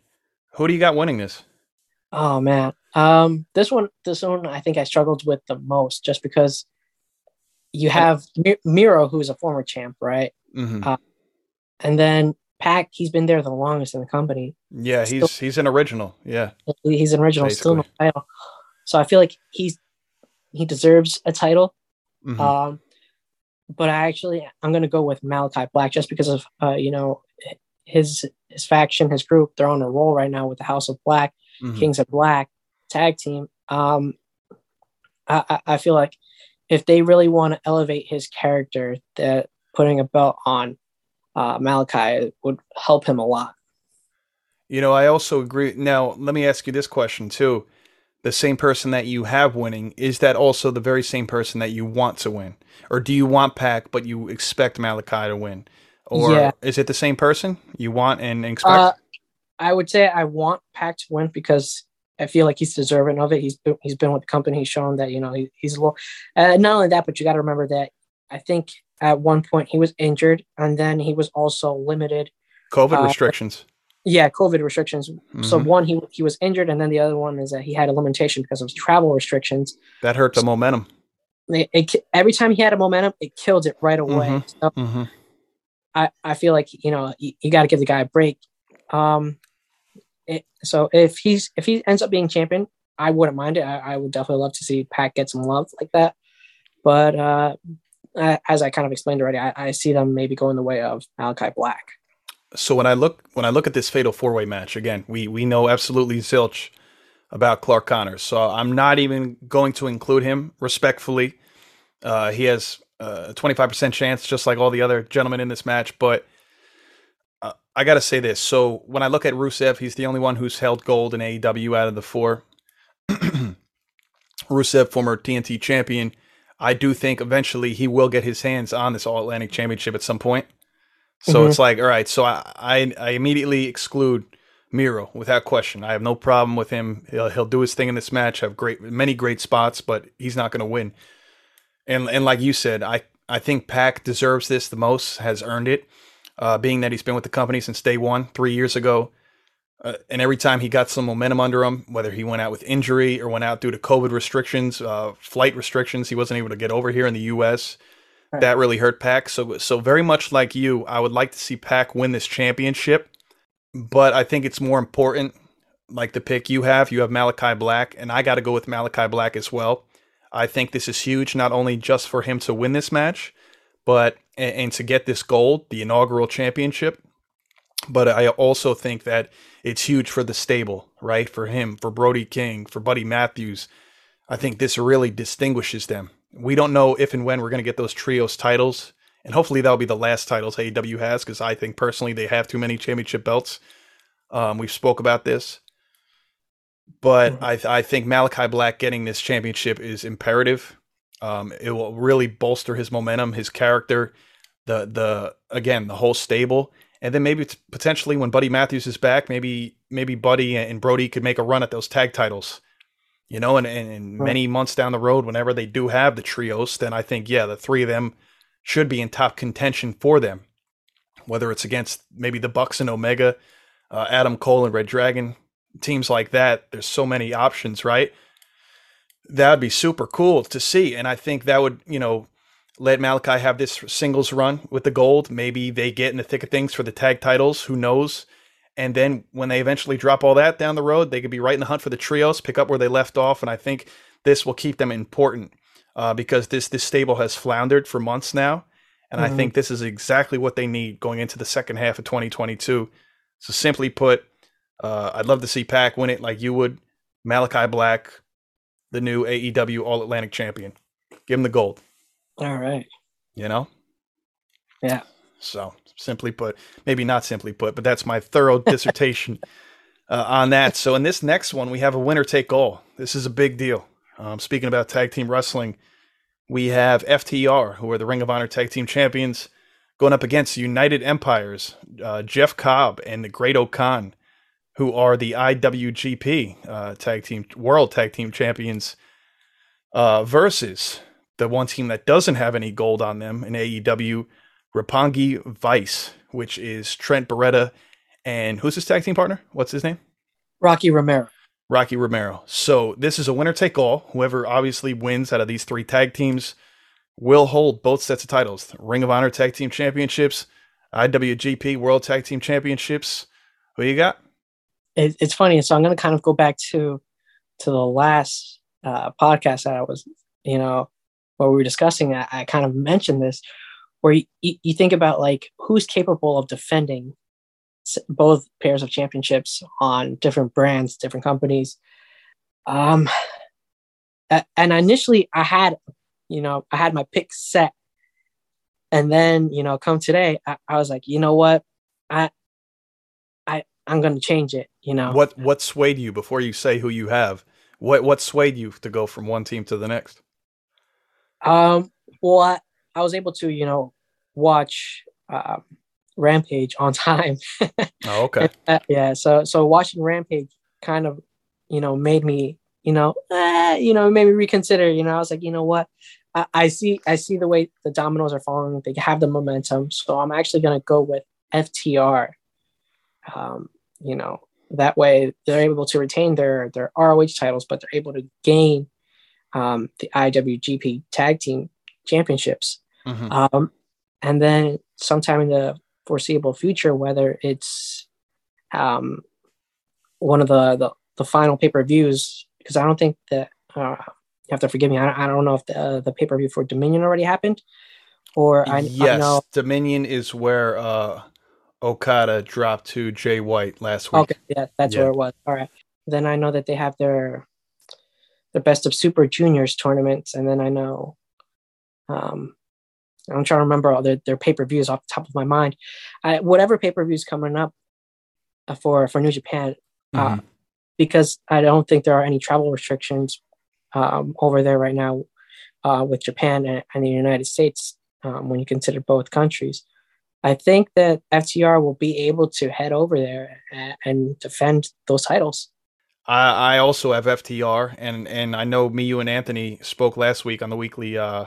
Who do you got winning this? Oh man, um, this one this one I think I struggled with the most just because you have Mi- Miro who's a former champ, right? hmm Uh, And then Pac, he's been there the longest in the company. yeah, he's he's an original. Yeah, He's an original, still no Basically. title. So I feel like he's he deserves a title. Mhm. Um, but I actually I'm gonna go with Malakai Black just because of uh, you know his his faction, his group. They're on a roll right now with the House of Black, Mhm. Kings of Black tag team. Um, I, I I feel like if they really want to elevate his character, that putting a belt on uh, Malakai would help him a lot. You know, I also agree. Now, let me ask you this question too: the same person that you have winning is that also the very same person that you want to win, or do you want Pac but you expect Malakai to win, or Yeah. is it the same person you want and expect? Uh, I would say I want Pac to win because I feel like he's deserving of it. He's been, he's been with the company. He's shown that you know he, he's a little. Uh, not only that, but you got to remember that I think at one point he was injured, and then he was also limited. COVID uh, restrictions. Yeah, COVID restrictions. So Mhm. one, he he was injured, and then the other one is that he had a limitation because of travel restrictions. that hurt the momentum. It, it, every time he had a momentum, it killed it right away. Mhm. So hmm I, I feel like you know you, you got to give the guy a break. Um, it, so if he's if he ends up being champion, I wouldn't mind it. I, I would definitely love to see Pac get some love like that. But uh, uh, as I kind of explained already, I, I see them maybe going the way of Malakai Black. So when I look when I look at this fatal four way match again, we we know absolutely zilch about Clark Connors. So I'm not even going to include him respectfully. Uh, he has a 25% chance, just like all the other gentlemen in this match. But uh, I got to say this. So when I look at Rusev, he's the only one who's held gold in AEW out of the four. Rusev, former TNT champion. I do think eventually he will get his hands on this All Atlantic Championship at some point. So Mhm. it's like, all right. So I, I, I immediately exclude Miro without question. I have no problem with him. He'll, he'll do his thing in this match. Have great, many great spots, but he's not going to win. And and like you said, I I think Pac deserves this the most. Has earned it, uh, being that he's been with the company since day one, three years ago. Uh, and every time he got some momentum under him, whether he went out with injury or went out due to COVID restrictions, uh, flight restrictions, he wasn't able to get over here in the U.S. That really hurt Pac. So so very much like you, I would like to see Pac win this championship, but I think it's more important. Like the pick you have, you have Malakai Black, and I got to go with Malakai Black as well. I think this is huge, not only just for him to win this match, but and, and to get this gold, the inaugural championship. But I also think that it's huge for the stable, right? For him, for Brody King, for Buddy Matthews. I think this really distinguishes them. We don't know if and when we're going to get those trios titles, and hopefully that'll be the last titles AEW has because I think personally they have too many championship belts. Um, we've spoke about this, but I, I think Malakai Black getting this championship is imperative. Um, it will really bolster his momentum, his character, the the again the whole stable, and then maybe potentially when Buddy Matthews is back, maybe maybe Buddy and Brody could make a run at those tag titles. You know, and, and, and Right. many months down the road, whenever they do have the trios, then I think yeah, the three of them should be in top contention for them. Whether it's against maybe the Bucks and Omega, uh, Adam Cole and Red Dragon, teams like that. There's so many options, right? That'd be super cool to see, and I think that would you know let Malakai have this singles run with the gold. Maybe they get in the thick of things for the tag titles. Who knows? And then when they eventually drop all that down the road, they could be right in the hunt for the trios, pick up where they left off. And I think this will keep them important uh, because this this stable has floundered for months now, and I Mhm. think this is exactly what they need going into the second half of 2022. So simply put, uh, I'd love to see Pac win it like you would. Malakai Black, the new AEW All Atlantic Champion, give him the gold. All right. You know. Yeah. So simply put, maybe not simply put, but that's my thorough dissertation uh, on that. So in this next one, we have a winner take all. This is a big deal. Um, speaking about tag team wrestling, we have FTR, who are the Ring of Honor tag team champions, going up against United Empires, uh, Jeff Cobb and the Great-O-Khan, who are the IWGP uh, tag team world tag team champions, uh, versus the one team that doesn't have any gold on them in AEW, Roppongi Vice, which is Trent Beretta and who's his tag team partner? What's his name? Rocky Romero. Rocky Romero. So this is a winner take all. Whoever obviously wins out of these three tag teams will hold both sets of titles: Ring of Honor Tag Team Championships, IWGP World Tag Team Championships. Who you got? It, it's funny. So I'm going to kind of go back to to the last uh, podcast that I was, you know, where we were discussing. I, I kind of mentioned this, where you, you, think about like who's capable of defending both pairs of championships on different brands, different companies. Um, and initially I had, you know, I had my pick set, and then you know, come today, I, I was like, you know what, I, I, I'm going to change it. You know, What what swayed you before you say who you have? What what swayed you to go from one team to the next? Um, well, I, I was able to, you know, watch um, Rampage on time. Oh, okay. Uh, yeah, so so watching Rampage kind of, you know, made me, you know, eh, you know, made me reconsider. You know, I was like, you know what, I, I see, I see the way the dominoes are falling. They have the momentum, so I'm actually gonna go with FTR. Um, you know, that way they're able to retain their their ROH titles, but they're able to gain um, the IWGP Tag Team Championships. Mhm. Um, and then sometime in the foreseeable future, whether it's um, one of the, the, the final pay per views, because I don't think that, uh, you have to forgive me, I don't, I don't know if the, uh, the pay per view for Dominion already happened. Or I, yes, I know. Dominion is where uh, Okada dropped to Jay White last week. Okay, yeah, that's Yeah. where it was. All right. Then I know that they have their their best of super juniors tournaments, and then I know um I'm trying to remember all their, their pay per views off the top of my mind. I, whatever pay per views coming up uh, for for New Japan, uh, Mhm. because I don't think there are any travel restrictions um, over there right now uh, with Japan and, and the United States um, when you consider both countries. I think that FTR will be able to head over there and, and defend those titles. I, I also have FTR, and and I know me, you, and Anthony spoke last week on the weekly uh,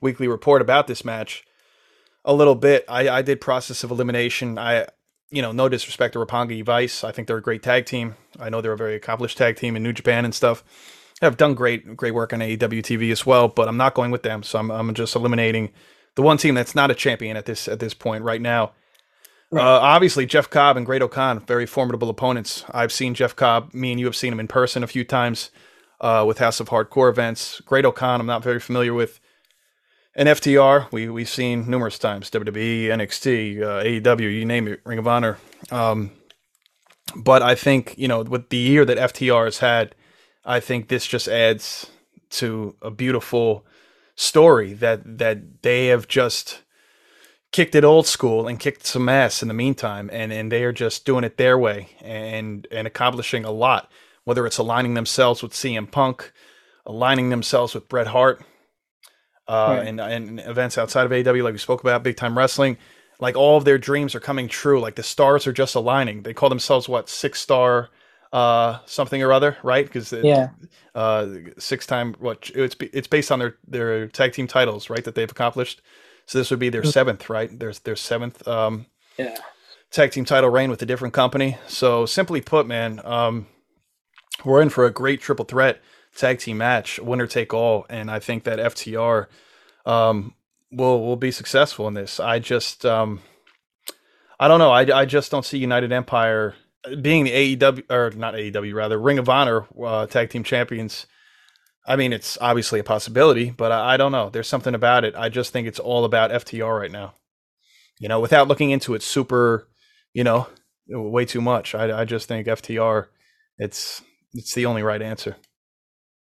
weekly report about this match a little bit. I, I did process of elimination. I you know no disrespect to Roppongi Vice. I think they're a great tag team. I know they're a very accomplished tag team in New Japan and stuff. Have done great great work on AEW TV as well, but I'm not going with them. So I'm I'm just eliminating the one team that's not a champion at this at this point right now. Right. Uh, obviously, Jeff Cobb and Great-O-Khan, very formidable opponents. I've seen Jeff Cobb. Me and you have seen him in person a few times uh, with House of Hardcore events. Great-O-Khan, I'm not very familiar with. And FTR, we we've seen numerous times. WWE, NXT, uh, AEW, you name it, Ring of Honor. Um, but I think you know with the year that FTR has had, I think this just adds to a beautiful story that that they have just kicked it old school and kicked some ass in the meantime and and they are just doing it their way and and accomplishing a lot whether it's aligning themselves with CM Punk aligning themselves with Bret Hart uh, right. and and events outside of AEW like we spoke about big time wrestling like all of their dreams are coming true like the stars are just aligning they call themselves what six star uh something or other right because yeah uh six time what it's it's based on their their tag team titles right that they've accomplished so this would be their mm. seventh, right? There's their seventh um, yeah. tag team title reign with a different company. So simply put, man, um, we're in for a great triple threat tag team match, winner take all, and I think that FTR um, will will be successful in this. I just um, I don't know. I, I just don't see United Empire being the AEW or not AEW rather Ring of Honor uh, tag team champions I mean, it's obviously a possibility, but I, I, don't know. There's something about it. I just think it's all about FTR right now. You know, without looking into it super, you know, way too much. I, I just think FTR, it's it's the only right answer.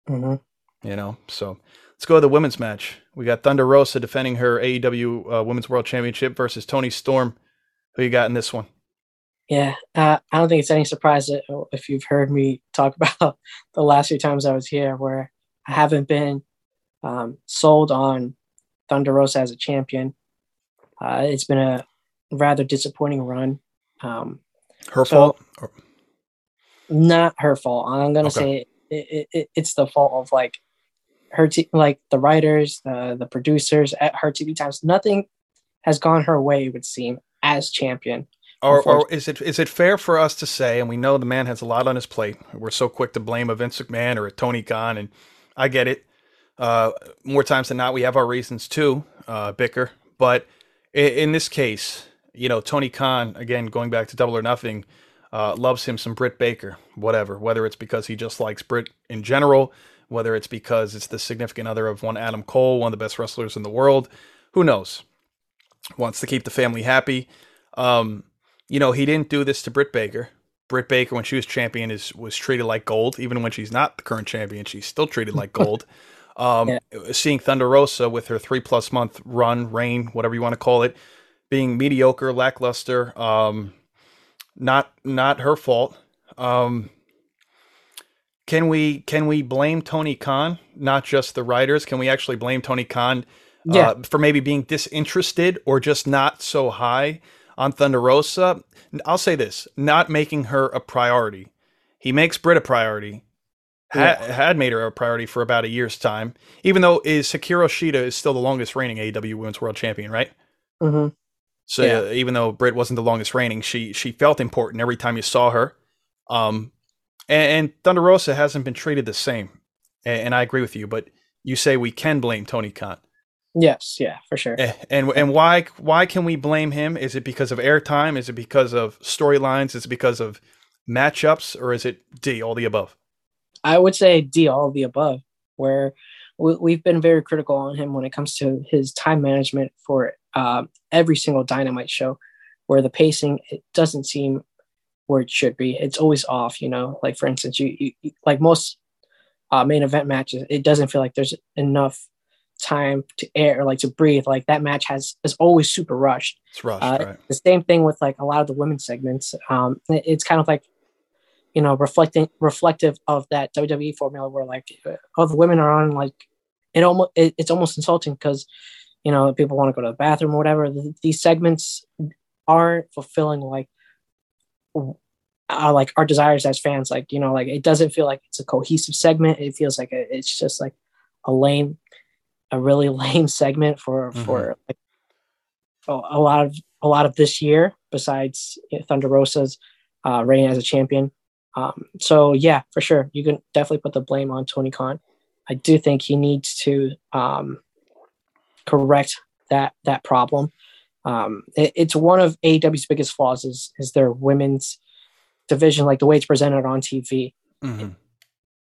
Mm-hmm. You know, so let's go to the women's match. We got Thunder Rosa defending her AEW uh, Women's World Championship versus Toni Storm. Who you got in this one? Yeah, uh, I don't think it's any surprise if you've heard me talk about the last few times I was here, where I haven't been um, sold on Thunder Rosa as a champion. Uh, it's been a rather disappointing run. Um, her so fault? Not her fault. I'm gonna okay. say it, it, it, it's the fault of like her, te- like the writers, the the producers at her TV times. Nothing has gone her way. It would seem as champion. Or, or, is it is it fair for us to say, and we know the man has a lot on his plate. We're so quick to blame a Vince McMahon or a Tony Khan, and I get it. Uh, more times than not, we have our reasons too uh, bicker. But in, in, this case, you know, Tony Khan, again, going back to Double or Nothing, uh, loves him some Britt Baker, whatever. Whether it's because he just likes Britt in general, whether it's because it's the significant other of one Adam Cole, one of the best wrestlers in the world, who knows? Wants to keep the family happy. Um, you know, he didn't do this to Britt Baker. Britt Baker, when she was champion, is was treated like gold. Even when she's not the current champion, she's still treated like gold. Um, yeah. Seeing Thunder Rosa with her three plus month run, reign, whatever you want to call it, being mediocre, lackluster, um, not not her fault. Um, can we can we blame Tony Khan, not just the writers? Can we actually blame Tony Khan uh, yeah. for maybe being disinterested or just not so high on Thunder Rosa? I'll say this: not making her a priority. He makes Britt a priority. Yeah. had made her a priority for about a year's time, even though is Hikaru Shida is still the longest reigning AEW Women's World Champion, right? Mm-hmm. So yeah. uh, even though Britt wasn't the longest reigning, she she felt important every time you saw her. Um, and, and Thunder Rosa hasn't been treated the same, and, and, I agree with you. But you say we can blame Tony Khan. Yes, yeah, for sure. And and why why can we blame him? Is it because of airtime? Is it because of storylines? Is it because of matchups, or is it D, all the above? I would say D, all the above. Where we, have been very critical on him when it comes to his time management for um, every single Dynamite show, where the pacing it doesn't seem where it should be. It's always off. You know, like for instance, you, you like most uh, main event matches, it doesn't feel like there's enough time to air, like to breathe. Like that match has is always super rushed. It's rushed. Uh, right. The same thing with like a lot of the women's segments. Um, it's kind of like you know reflecting reflective of that WWE formula where like oh the women are on like it almost it, it's almost insulting because you know people want to go to the bathroom or whatever. These segments aren't fulfilling like uh, like our desires as fans. Like you know like it doesn't feel like it's a cohesive segment. It feels like a, it's just like a lame a really lame segment for mm-hmm. for like a, lot of a lot of this year besides Thunder Rosa's uh, reign as a champion. Um, so yeah, for sure, you can definitely put the blame on Tony Khan. I do think he needs to um, correct that that problem. Um, it, it's one of AEW's biggest flaws is is their women's division, like the way it's presented on TV. Mm-hmm.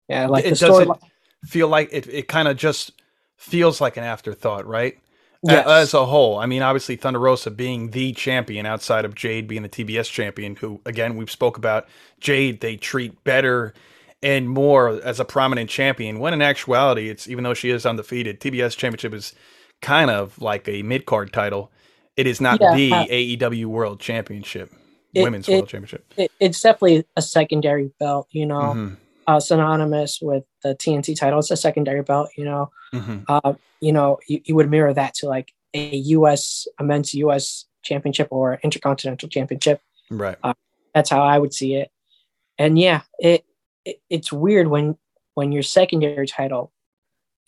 Yeah, like it the doesn't feel like it. It kind of just feels like an afterthought, right? Yes. As a whole, I mean, obviously Thunder Rosa being the champion outside of Jade being the TBS champion, who again we've spoke about Jade, they treat better and more as a prominent champion. When in actuality, it's even though she is undefeated, TBS championship is kind of like a mid card title. It is not Yeah, the uh, AEW World Championship, It- Women's it- World Championship. it, it's definitely a secondary belt, you know, Mhm, uh, synonymous with the TNT title. It's a secondary belt, you know. mhm. Uh, you know, you, you would mirror that to like a U.S. a men's U.S. championship or intercontinental championship. Right. That's how I would see it. And yeah, it, it it's weird when when your secondary title,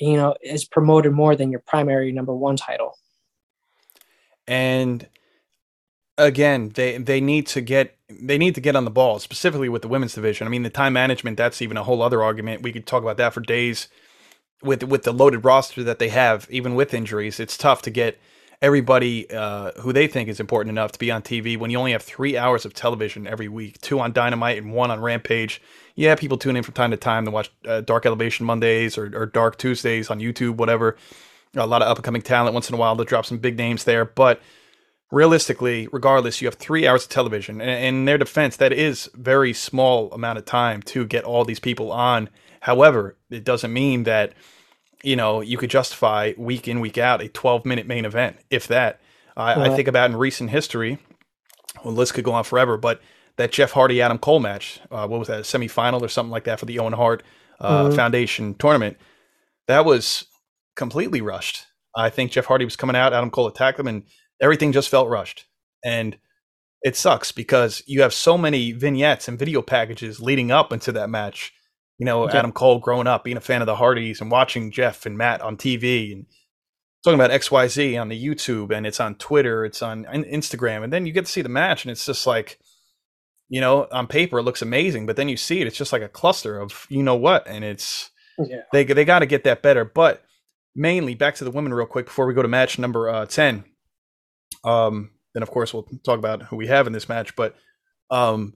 you know, is promoted more than your primary number one title. and again they they need to get they need to get on the ball specifically with the women's division. I mean the time management that's even a whole other argument. We could talk about that for days with with the loaded roster that they have even with injuries. It's tough to get everybody uh, who they think is important enough to be on tv when you only have three hours of television every week two on dynamite and one on rampage yeah people tune in from time to time to watch uh, dark elevation mondays or, or dark tuesdays on youtube whatever a lot of up and coming talent once in a while to drop some big names there but realistically, regardless, you have three hours of television. And in their defense, that is very small amount of time to get all these people on. However, it doesn't mean that you know you could justify week in week out a 12 minute main event, if that. I, I think about in recent history. Well, list could go on forever, but that Jeff Hardy Adam Cole match, uh, what was that, a semifinal or something like that for the Owen Hart uh, Mhm. Foundation tournament, that was completely rushed. I think Jeff Hardy was coming out, Adam Cole attacked him, and everything just felt rushed. And it sucks because you have so many vignettes and video packages leading up into that match. You know, Yeah. Adam Cole growing up, being a fan of the Hardys and watching Jeff and Matt on TV and talking about XYZ on the YouTube and it's on Twitter, it's on Instagram. And then you get to see the match and it's just like, you know, on paper it looks amazing, but then you see it, it's just like a cluster of you know what. And it's, Yeah. they they got to get that better. But mainly back to the women real quick before we go to match number uh, ten. Um, then of course we'll talk about who we have in this match, but um,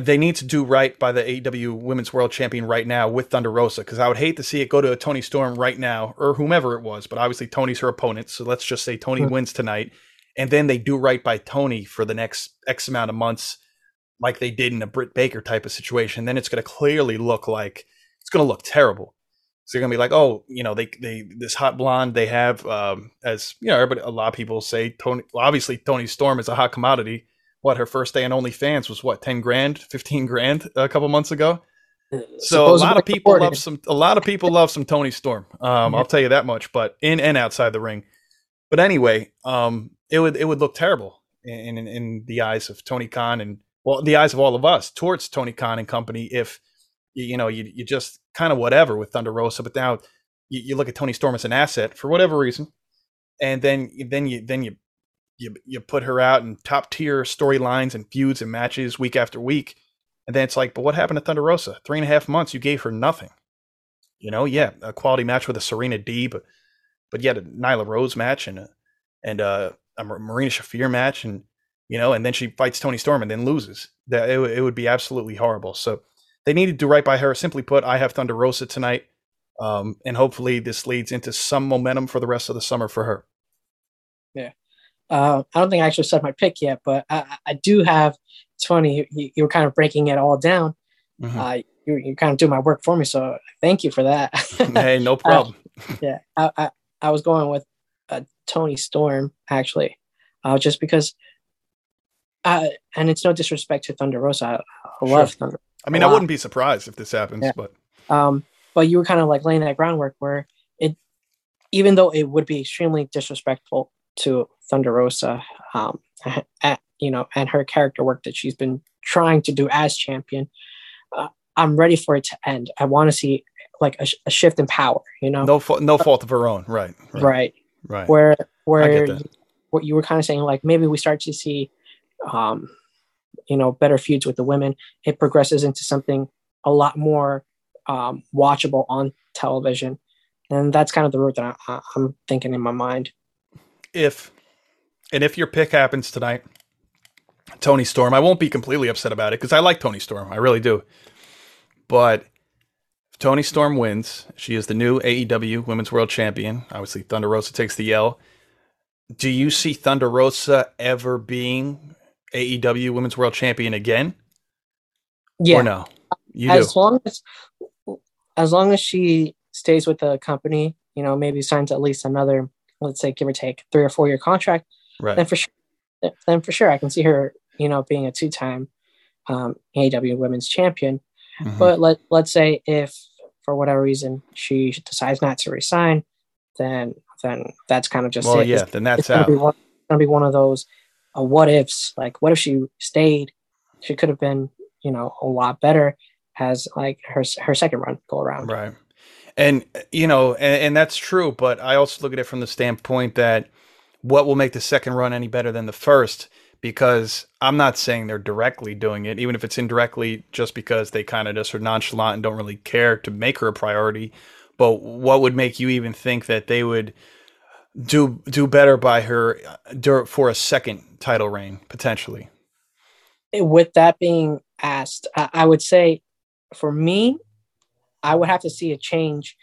they need to do right by the AEW Women's World Champion right now with Thunder Rosa because I would hate to see it go to a Toni Storm right now or whomever it was, but obviously Toni's her opponent, so let's just say Toni Hmm. wins tonight, and then they do right by Toni for the next X amount of months, like they did in a Britt Baker type of situation. Then it's going to clearly look like it's going to look terrible. So you're gonna be like, oh, you know, they they this hot blonde they have, um, as you know, everybody, a lot of people say Toni. Well, obviously, Toni Storm is a hot commodity. What her first day on OnlyFans was what ten grand, fifteen grand a couple months ago. So a lot of people love some. A lot of people love some Toni Storm. Um, I'll tell you that much. But in and outside the ring. But anyway, um, it would it would look terrible in, in in the eyes of Tony Khan and well, the eyes of all of us towards Tony Khan and company. If you, you know you you just kind of whatever with Thunder Rosa, but now you, you look at Toni Storm as an asset for whatever reason, and then then you then you you you put her out in top tier storylines and feuds and matches week after week. And then it's like, but what happened to Thunder Rosa? Three and a half months, you gave her nothing. You know, yeah, a quality match with a Serena Deeb, but but yet a Nyla Rose match and a and a, a Marina Shafir match, and you know, and then she fights Toni Storm and then loses. That it, it would be absolutely horrible. So they need to do right by her. Simply put, I have Thunder Rosa tonight, um, and hopefully this leads into some momentum for the rest of the summer for her. Uh, I don't think I actually said my pick yet, but I, I- do have. It's funny you, you were kind of breaking it all down. Mhm. Uh, you you kind of do my work for me, so thank you for that. hey, no problem. yeah, I, I I was going with uh, Toni Storm actually, uh, just because. Uh, and it's no disrespect to Thunder Rosa. I, I love Sure. Thunder. I mean, I wouldn't be surprised if this happens, Yeah. but Um, but you were kind of like laying that groundwork where it, even though it would be extremely disrespectful to Thunder Rosa, um, at, you know, and her character work that she's been trying to do as champion, uh, I'm ready for it to end. I want to see like a, a shift in power, you know, no fa- no fault of her own. Right. Right. right? right. Where where you, what you were kind of saying, like maybe we start to see, um, you know, better feuds with the women. It progresses into something a lot more um, watchable on television, and that's kind of the route that I, I, I'm thinking in my mind. if and if your pick happens tonight, Toni Storm, I won't be completely upset about it because I like Toni Storm. I really do. But if Toni Storm wins, she is the new AEW Women's World Champion. Obviously, Thunder Rosa takes the L. Do you see Thunder Rosa ever being AEW Women's World Champion again? Yeah. Or no? You as do. long as as long as she stays with the company, you know, maybe signs at least another, let's say, give or take, three or four year contract, then for sure, then for sure, I can see her, you know, being a two time um, AEW Women's Champion. Mhm. But let let's say if for whatever reason she decides not to resign, then then that's kind of just well, it. yeah, It's- then it's that's gonna out. be one, gonna be one of those uh, what ifs. Like, what if she stayed? She could have been, you know, a lot better as like her her second run go around. Right. And, you know, and, and that's true. But I also look at it from the standpoint that what will make the second run any better than the first? Because I'm not saying they're directly doing it, even if it's indirectly, just because they kind of just are nonchalant and don't really care to make her a priority. But what would make you even think that they would do do better by her uh, for a second title reign potentially? With that being asked, I, I would say, for me, I would have to see a change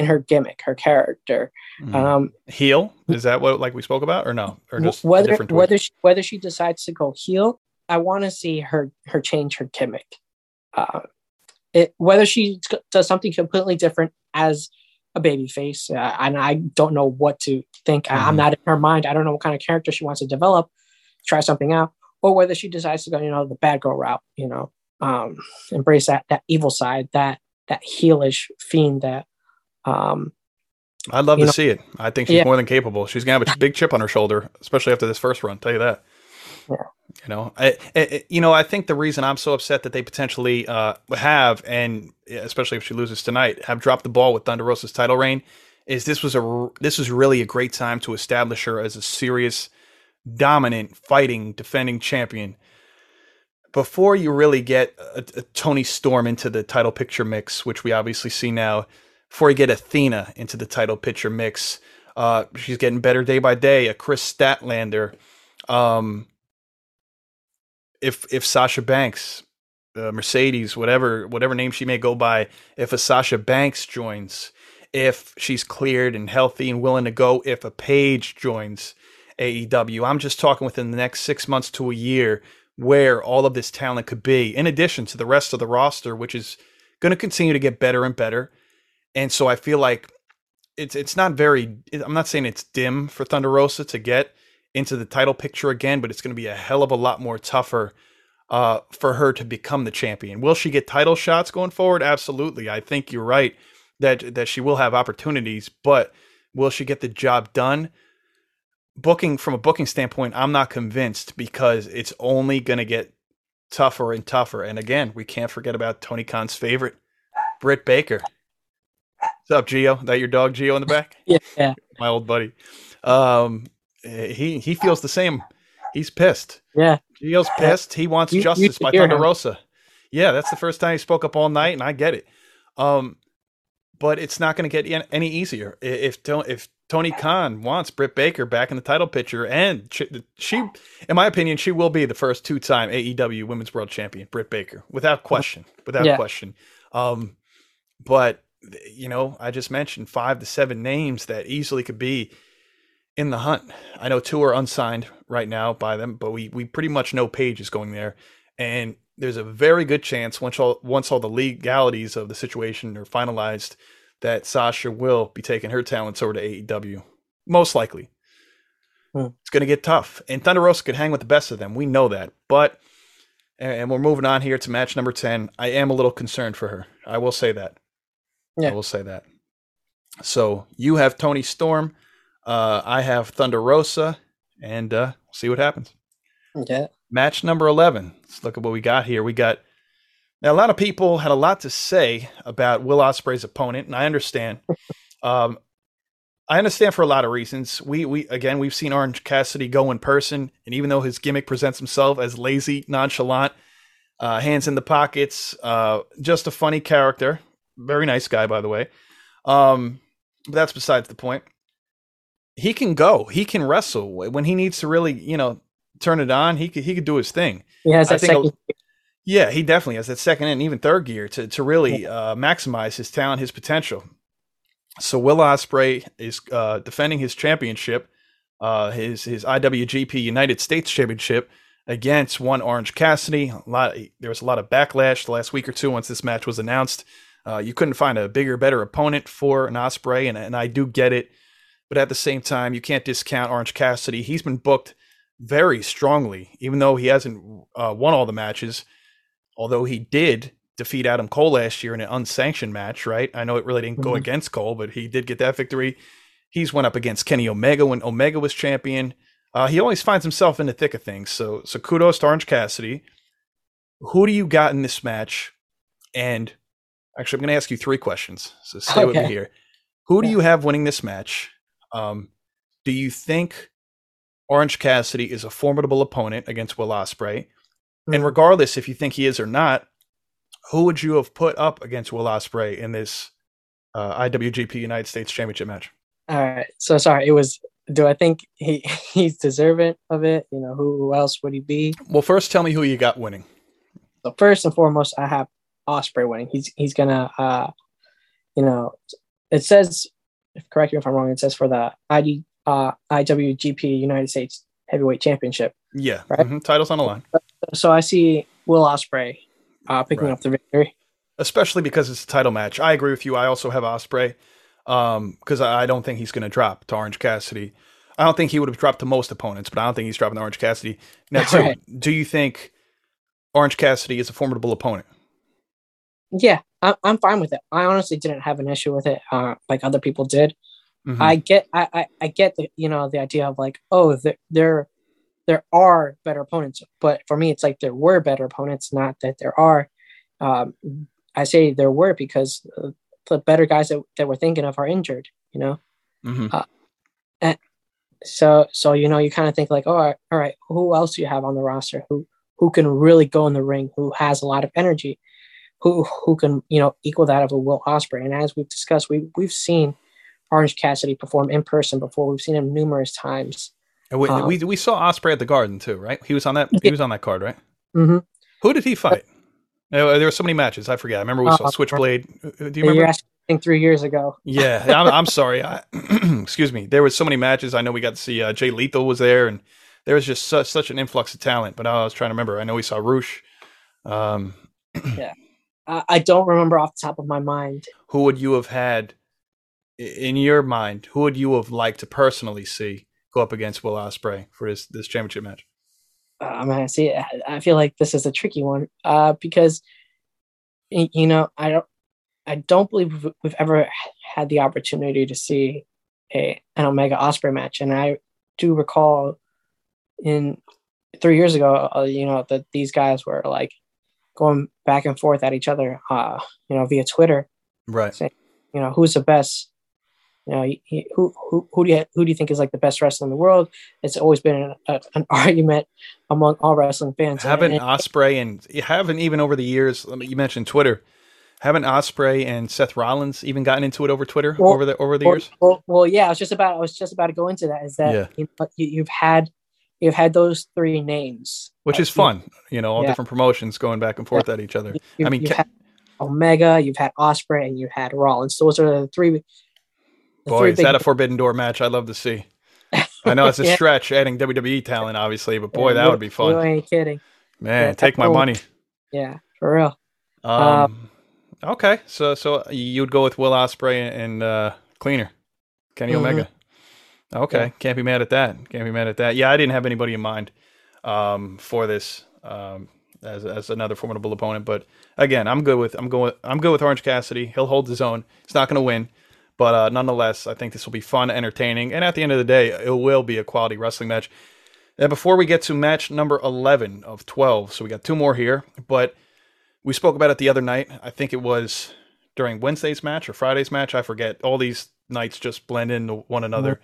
in her gimmick, her character. Mhm. Um, Heel is that what like we spoke about, or no, or just whether whether she, whether she decides to go heel, I want to see her her change her gimmick. Uh, it, whether she does something completely different as a baby face, uh, and I don't know what to think. I, Mhm. I'm not in her mind. I don't know what kind of character she wants to develop. Try something out, or whether she decides to go, you know, the bad girl route. You know, um, embrace that that evil side, that that heelish fiend that um, I'd love to know- see it. I think she's Yeah. more than capable. She's gonna have a big chip on her shoulder, especially after this first run. Tell you that. Yeah. You know, I, I, you know, I think the reason I'm so upset that they potentially uh, have, and especially if she loses tonight, have dropped the ball with Thunder Rosa's title reign, is this was a this was really a great time to establish her as a serious, dominant, fighting, defending champion. Before you really get a, a Toni Storm into the title picture mix, which we obviously see now, before you get Athena into the title picture mix. Uh, she's getting better day by day. A Kris Statlander. Um, if if Sasha Banks, uh, Mercedes, whatever whatever name she may go by, if a Sasha Banks joins, if she's cleared and healthy and willing to go, if a Paige joins AEW, I'm just talking within the next six months to a year where all of this talent could be, in addition to the rest of the roster, which is going to continue to get better and better. And so I feel like it's it's not very. I'm not saying it's dim for Thunder Rosa to get into the title picture again, but it's going to be a hell of a lot more tougher uh, for her to become the champion. Will she get title shots going forward? Absolutely. I think you're right that that she will have opportunities, but will she get the job done? Booking from a booking standpoint, I'm not convinced because it's only going to get tougher and tougher. And again, we can't forget about Tony Khan's favorite, Britt Baker. What's up, Geo? That your dog Geo in the back? yeah, yeah, My old buddy. Um, he he feels the same. He's pissed. yeah. Geo's pissed. He wants You- you justice should by Thunder him. Rosa. Yeah, that's the first time he spoke up all night, and I get it. Um, but it's not going to get any easier if if Tony Khan wants Britt Baker back in the title picture, and she, she, in my opinion, she will be the first two-time AEW Women's World Champion, Britt Baker, without question, without Yeah. question. Um, but you know, I just mentioned five to seven names that easily could be in the hunt. I know two are unsigned right now by them, but we we pretty much know Paige is going there, and there's a very good chance once all once all the legalities of the situation are finalized that Sasha will be taking her talents over to AEW. Most likely, Hmm. it's going to get tough, and Thunder Rosa could hang with the best of them. We know that, but and and we're moving on here to match number ten. I am a little concerned for her. I will say that. I will say that. So you have Toni Storm. Uh, I have Thunder Rosa, and uh, we'll see what happens. yeah. Match number 11. Let's look at what we got here. We got now a lot of people had a lot to say about Will Ospreay's opponent, and I understand. um, I understand for a lot of reasons. We we again we've seen Orange Cassidy go in person, and even though his gimmick presents himself as lazy, nonchalant, uh, hands in the pockets, uh, just a funny character, very nice guy by the way. Um, but that's besides the point. he can go. He can wrestle when he needs to really, you know, turn it on. He could he could do his thing. He has that think a- second. Yeah, he definitely has that second and even third gear to to really uh, maximize his talent, his potential. So Will Ospreay is uh, defending his championship, uh, his his IWGP United States Championship against one Orange Cassidy. A lot there was a lot of backlash the last week or two once this match was announced. Uh, you couldn't find a bigger, better opponent for an Ospreay, and and I do get it, but at the same time, you can't discount Orange Cassidy. He's been booked very strongly, even though he hasn't uh, won all the matches although he did defeat Adam Cole last year in an unsanctioned match, right? I know it really didn't go Mhm. against Cole, but he did get that victory. He's went up against Kenny Omega when Omega was champion. Uh, he always finds himself in the thick of things. So, so kudos to Orange Cassidy. Who do you got in this match? And actually, I'm going to ask you three questions. So stay with me here. Who do you have winning this match? Um, do you think Orange Cassidy is a formidable opponent against Will Ospreay? And Mhm. regardless if you think he is or not, who would you have put up against Will Ospreay in this uh, IWGP United States Championship match? All right. So sorry. It was. Do I think he he's deserving of it? You know, who, who else would he be? Well, first tell me who you got winning. So first and foremost, I have Ospreay winning. He's he's gonna, uh, you know, it says. Correct me if I'm wrong. It says for the ID uh, IWGP United States Heavyweight Championship. Yeah, Right. mhm, titles on the line, So I see Will Ospreay uh, picking Right. up the victory. especially because it's a title match. I agree with you. I also have Ospreay because I I don't think he's going to drop to Orange Cassidy. I don't think he would have dropped to most opponents, but I don't think he's dropping to Orange Cassidy. Now, Right. do you think Orange Cassidy is a formidable opponent? Yeah, I, I'm fine with it. I honestly didn't have an issue with it, uh, like other people did. Mhm. I get, I, I, I get the, you know, the idea of like, oh, there, there, there are better opponents, but for me, it's like there were better opponents, not that there are. Um, I say there were because uh, the better guys that, that we're thinking of are injured. You know, Mhm. so so you know, you kind of think like, oh, all right, all right, who else do you have on the roster who who can really go in the ring, who has a lot of energy, who who can you know equal that of a Will Ospreay? And as we've discussed, we we've seen Orange Cassidy perform in person before. We've seen him numerous times. We, Um, we we saw Ospreay at the Garden too, right? He was on that. He was on that card, right? Mm-hmm. Who did he fight? Uh, there were so many matches. I forget. I remember we saw Uh, Switchblade. Uh, Do you You're remember? asking three years ago. Yeah, I'm, I'm sorry. I, excuse me. There was so many matches. I know we got to see uh, Jay Lethal was there, and there was just such such an influx of talent. But I was trying to remember. I know we saw Roosh. Um, I, I don't remember off the top of my mind. who would you have had in your mind? Who would you have liked to personally see go up against Will Ospreay for this this championship match? Uh, man, see, I, feel like this is a tricky one uh, because you know I don't I don't believe we've, we've ever had the opportunity to see a an Omega Ospreay match, and I do recall in three years ago, uh, you know, that these guys were like going back and forth at each other, uh, you know, via Twitter. Right. You know, who's the best? You know, he- he- who who who do you who do you think is like the best wrestler in the world? It's always been a, an argument among all wrestling fans. And- Haven't and- Ospreay and haven't even over the years. You mentioned Twitter. Haven't Ospreay and Seth Rollins even gotten into it over Twitter Well- over the over the well, years? well, well, yeah, I was just about I was just about to go into that. Is that Yeah. you, you've had you've had those three names, Which Uh, is fun, you know, all Yeah. different promotions going back and forth at each other. You, I mean, you've Ke- had Omega, you've had Ospreay, and you had Rollins. Those are the three. the Boy, three is big- that a Forbidden Door match I'd love to see. I know it's a Yeah. stretch adding WWE talent, obviously, but boy, Yeah, that would be You fun. ain't kidding. Man, yeah, take my oh. money. Yeah, for real. Um, okay, so so you'd go with Will Ospreay and uh, Cleaner, Kenny Mhm. Omega. Okay, Yeah. can't be mad at that. Can't be mad at that. Yeah, I didn't have anybody in mind um, for this um, as as another formidable opponent, but again, I'm good with I'm going I'm good with Orange Cassidy. He'll hold his own. He's not going to win, but uh, nonetheless, I think this will be fun, entertaining, and at the end of the day, it will be a quality wrestling match. And before we get to match number 11 of 12, so we got two more here, but we spoke about it the other night. I think it was during Wednesday's match or Friday's match. I forget. All these nights just blend into one another.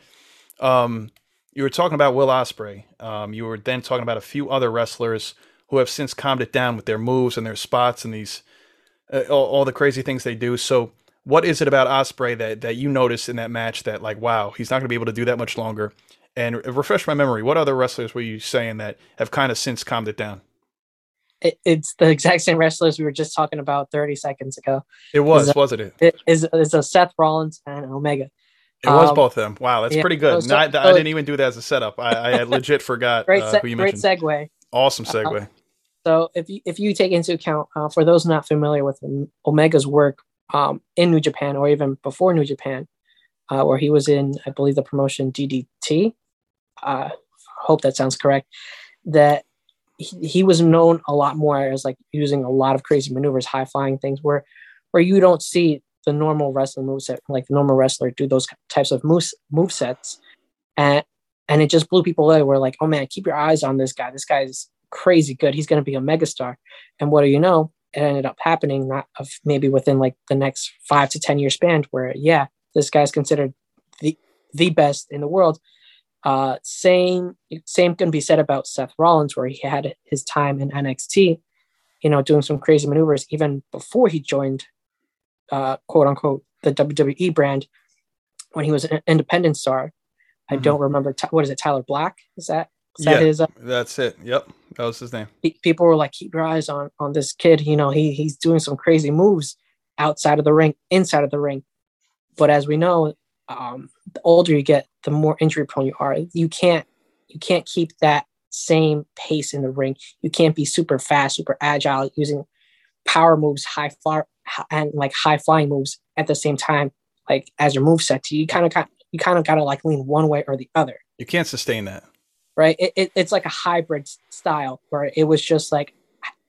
Um, you were talking about Will Ospreay. Um, you were then talking about a few other wrestlers who have since calmed it down with their moves and their spots and these uh, all, all the crazy things they do. So, what is it about Ospreay that that you noticed in that match that like wow he's not going to be able to do that much longer? And refresh my memory. What other wrestlers were you saying that have kind of since calmed it down? It, it's the exact same wrestlers we were just talking about 30 seconds ago. It was, Is wasn't it? It is is a Seth Rollins and Omega. It was Um, both of them. Wow, that's yeah, pretty good. so- No, I, I didn't even do that as a setup. I, I legit forgot Great, uh, who you mentioned. great segue. awesome segue. So if you, if you take into account, uh, for those not familiar with Omega's work um, in New Japan or even before New Japan, uh, where he was in, I believe, the promotion DDT. Uh, hope that sounds correct. That he, he was known a lot more as like using a lot of crazy maneuvers, high flying things, where where you don't see the normal wrestling moveset, like the normal wrestler do those types of moves move sets, and and it just blew people away. We're like, oh man, keep your eyes on this guy. This guy's crazy good. He's going to be a megastar. And what do you know? It ended up happening not of maybe within like the next five to ten year span, where yeah, this guy's considered the the best in the world. Uh, same same can be said about Seth Rollins, where he had his time in NXT, you know, doing some crazy maneuvers even before he joined, uh, quote unquote, the WWE brand when he was an independent star. I Mhm. don't remember what is it, Tyler Black? Is that is that Yeah. his? Uh, That's it. Yep, that was his name. pe- people were like, keep your eyes on on this kid. You know, he he's doing some crazy moves outside of the ring, inside of the ring. But as we know, um, the older you get, the more injury prone you are. You can't you can't keep that same pace in the ring. You can't be super fast, super agile, using power moves, high fly, and like high flying moves at the same time, like as your move set. You kind of got you kind of got to like lean one way or the other You can't sustain that. right? It, it, it's like a hybrid style where it was just like,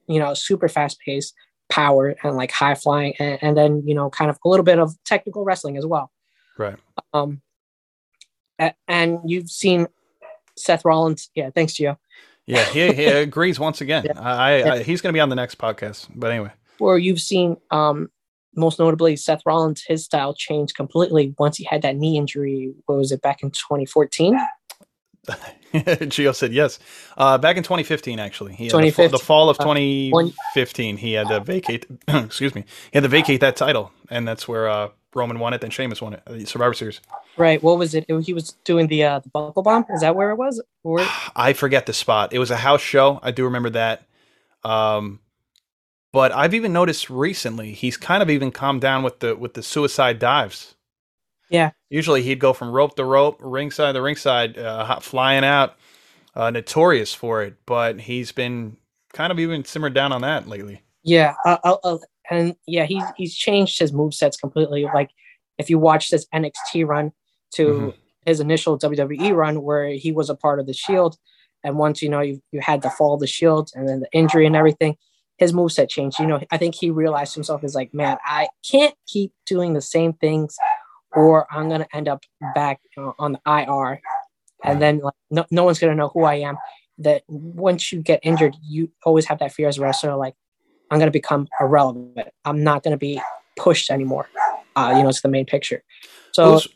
you know, super fast paced, power, and like high flying, and, and then you know, kind of a little bit of technical wrestling as well. Right. Um, and you've seen Seth Rollins, yeah. Thanks, Gio. Yeah, he, he agrees once again. Yeah. I, I, I he's going to be on the next podcast. But anyway, Or you've seen, um, most notably, Seth Rollins, his style changed completely once he had that knee injury. What was it back in 2014? Gio said yes. Uh, back in 2015, actually, he had the, 2015. the fall of Uh, 2015, he had to vacate. excuse me, he had to vacate that title, and that's where uh, Roman won it. Then Sheamus won it, the Survivor Series. Right. What was it? It- he was doing the uh, the buckle bomb. Is that where it was? Or I forget the spot. It was a house show. I do remember that. Um, but I've even noticed recently he's kind of even calmed down with the with the suicide dives. Yeah. Usually he'd go from rope to rope, ringside to ringside, uh, flying out. Uh, notorious for it, but he's been kind of even simmered down on that lately. Yeah, uh, uh, uh, and yeah, he's he's changed his move sets completely. Like if you watch this NXT run to Mhm. his initial WWE run, where he was a part of the Shield, and once you know you you had the fall of the Shield and then the injury and everything, his move set changed. You know, I think he realized himself as like, man, I can't keep doing the same things, or I'm gonna end up back know, on the IR, and then like no, no one's gonna know who I am. That once you get injured, you always have that fear as a wrestler, like I'm going to become irrelevant. I'm not going to be pushed anymore. Uh, you know, it's the main picture. So Who's-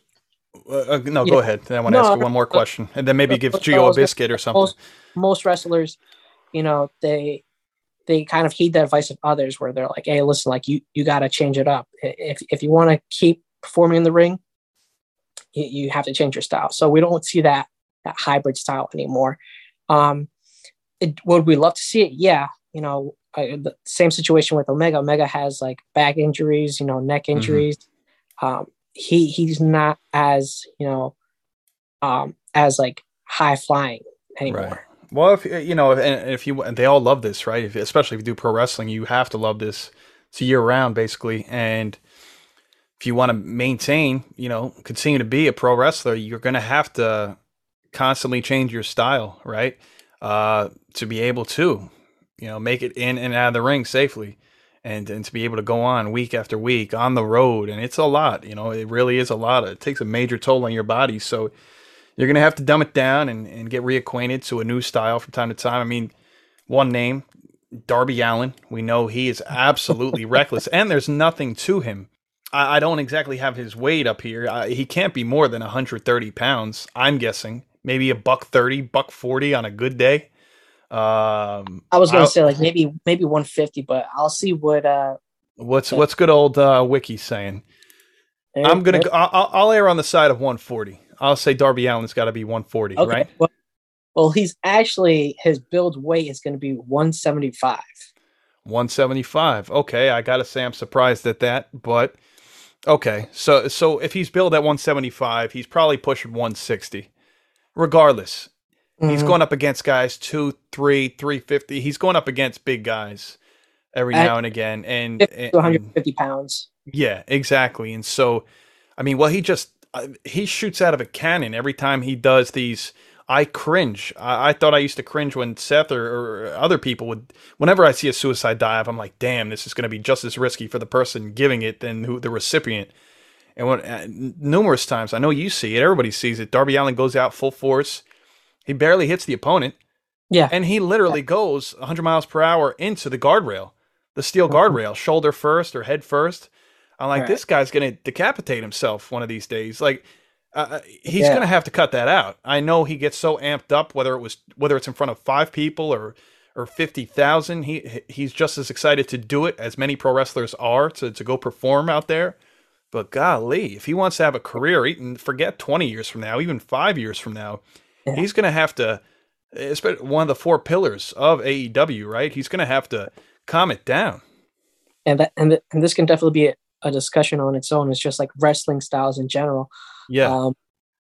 uh, uh, no, go ahead. I want to No, ask you one more question, and then maybe give Gio a biscuit or something. most most wrestlers, you know, they they kind of heed the advice of others, where they're like, "Hey, listen, like you you got to change it up. If if you want to keep performing in the ring, you, you have to change your style." So we don't see that that hybrid style anymore. Um, it, would we love to see it? Yeah, you know, I, the same situation with Omega. Omega has like back injuries, you know, neck injuries. Um, he he's not as you know, um, as like high flying anymore. Right. Well, if you know, and if you and they all love this, right? If, especially if you do pro wrestling, you have to love this. It's year round, basically, and if you want to maintain, you know, continue to be a pro wrestler, you're going to have to constantly change your style, right? Uh, to be able to, you know, make it in and out of the ring safely, and and to be able to go on week after week on the road, and it's a lot. You know, it really is a lot. It takes a major toll on your body. So you're gonna have to dumb it down and, and get reacquainted to a new style from time to time. I mean, one name, Darby Allin. We know he is absolutely reckless, and there's nothing to him. I, I don't exactly have his weight up here. I, he can't be more than 130 pounds. I'm guessing maybe a buck 30, buck 40 on a good day. Um, I was gonna say like maybe maybe 150, but I'll see what uh what's what's good old uh, Wiki saying? There- I'm gonna. there- I'll, I'll err on the side of 140. I'll say Darby Allin's got to be 140, Okay. right? Well, well, he's actually his build weight is going to be 175. 175. Okay, I gotta say I'm surprised at that, but okay. So so if he's billed at 175, he's probably pushing 160. Regardless, he's Mhm. going up against guys two, three, 350. He's going up against big guys every At now and again, and, and- 150 pounds. yeah, exactly. And so, I mean, well, he just he shoots out of a cannon every time he does these. I cringe. I, I thought I used to cringe when Seth or, or other people would. Whenever I see a suicide dive, I'm like, damn, this is going to be just as risky for the person giving it than who the recipient. And when uh, numerous times, I know you see it. Everybody sees it. Darby Allin goes out full force. He barely hits the opponent, Yeah. and he literally goes 100 miles per hour into the guardrail, the steel guardrail, shoulder first or head first. I'm like, Right. this guy's going to decapitate himself one of these days. Like, uh, he's Yeah. going to have to cut that out. I know he gets so amped up, whether it was whether it's in front of five people or or fifty thousand. He he's just as excited to do it as many pro wrestlers are to to go perform out there. But golly, if he wants to have a career, even forget twenty years from now, even five years from now, Yeah. he's going to have to. It's one of the four pillars of AEW, right? He's going to have to calm it down. and that and, th- and this can definitely be a, discussion on its own. It's just like wrestling styles in general. Yeah, Um,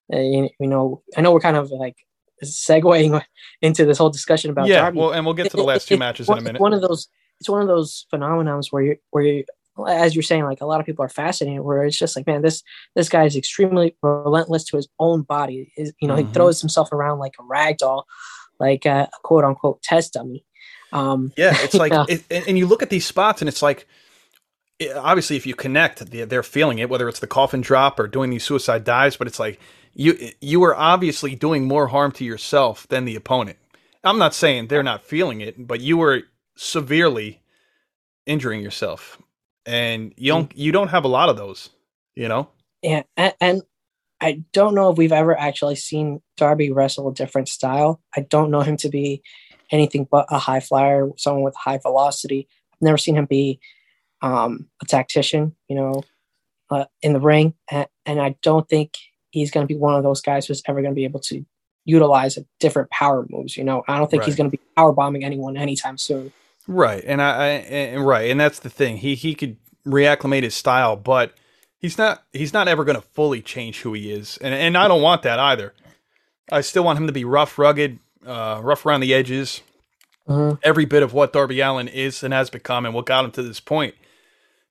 you, you know, I know we're kind of like segueing into this whole discussion about yeah. Well, and we'll get to the last it- two matches in a minute. One of those, it's one of those phenomenons where you, where you, as you're saying, like a lot of people are fascinated. Where it's just like, man, this this guy is extremely relentless to his own body. Is you know, Mhm. he throws himself around like a rag doll, like a, a quote unquote test dummy. Um, Yeah, it's like, Yeah. It, and you look at these spots, and it's like, obviously, if you connect, they- they're feeling it, whether it's the coffin drop or doing these suicide dives. But it's like you you are obviously doing more harm to yourself than the opponent. I'm not saying they're not feeling it, but you were severely injuring yourself, and you don't mm. you don't have a lot of those. You know, Yeah, and, and I don't know if we've ever actually seen Darby wrestle a different style. I don't know him to be anything but a high flyer, someone with high velocity. I've never seen him be um, a tactician, you know, uh, in the ring, and, and I don't think he's going to be one of those guys who's ever going to be able to utilize a different power moves. You know, I don't think he's going to be power bombing anyone anytime soon. Right, and I, I and right, and that's the thing. He he could reacclimate his style, but he's not he's not ever going to fully change who he is, and and I don't want that either. I still want him to be rough, rugged, uh, rough around the edges, Mhm. every bit of what Darby Allin is and has become, and what got him to this point.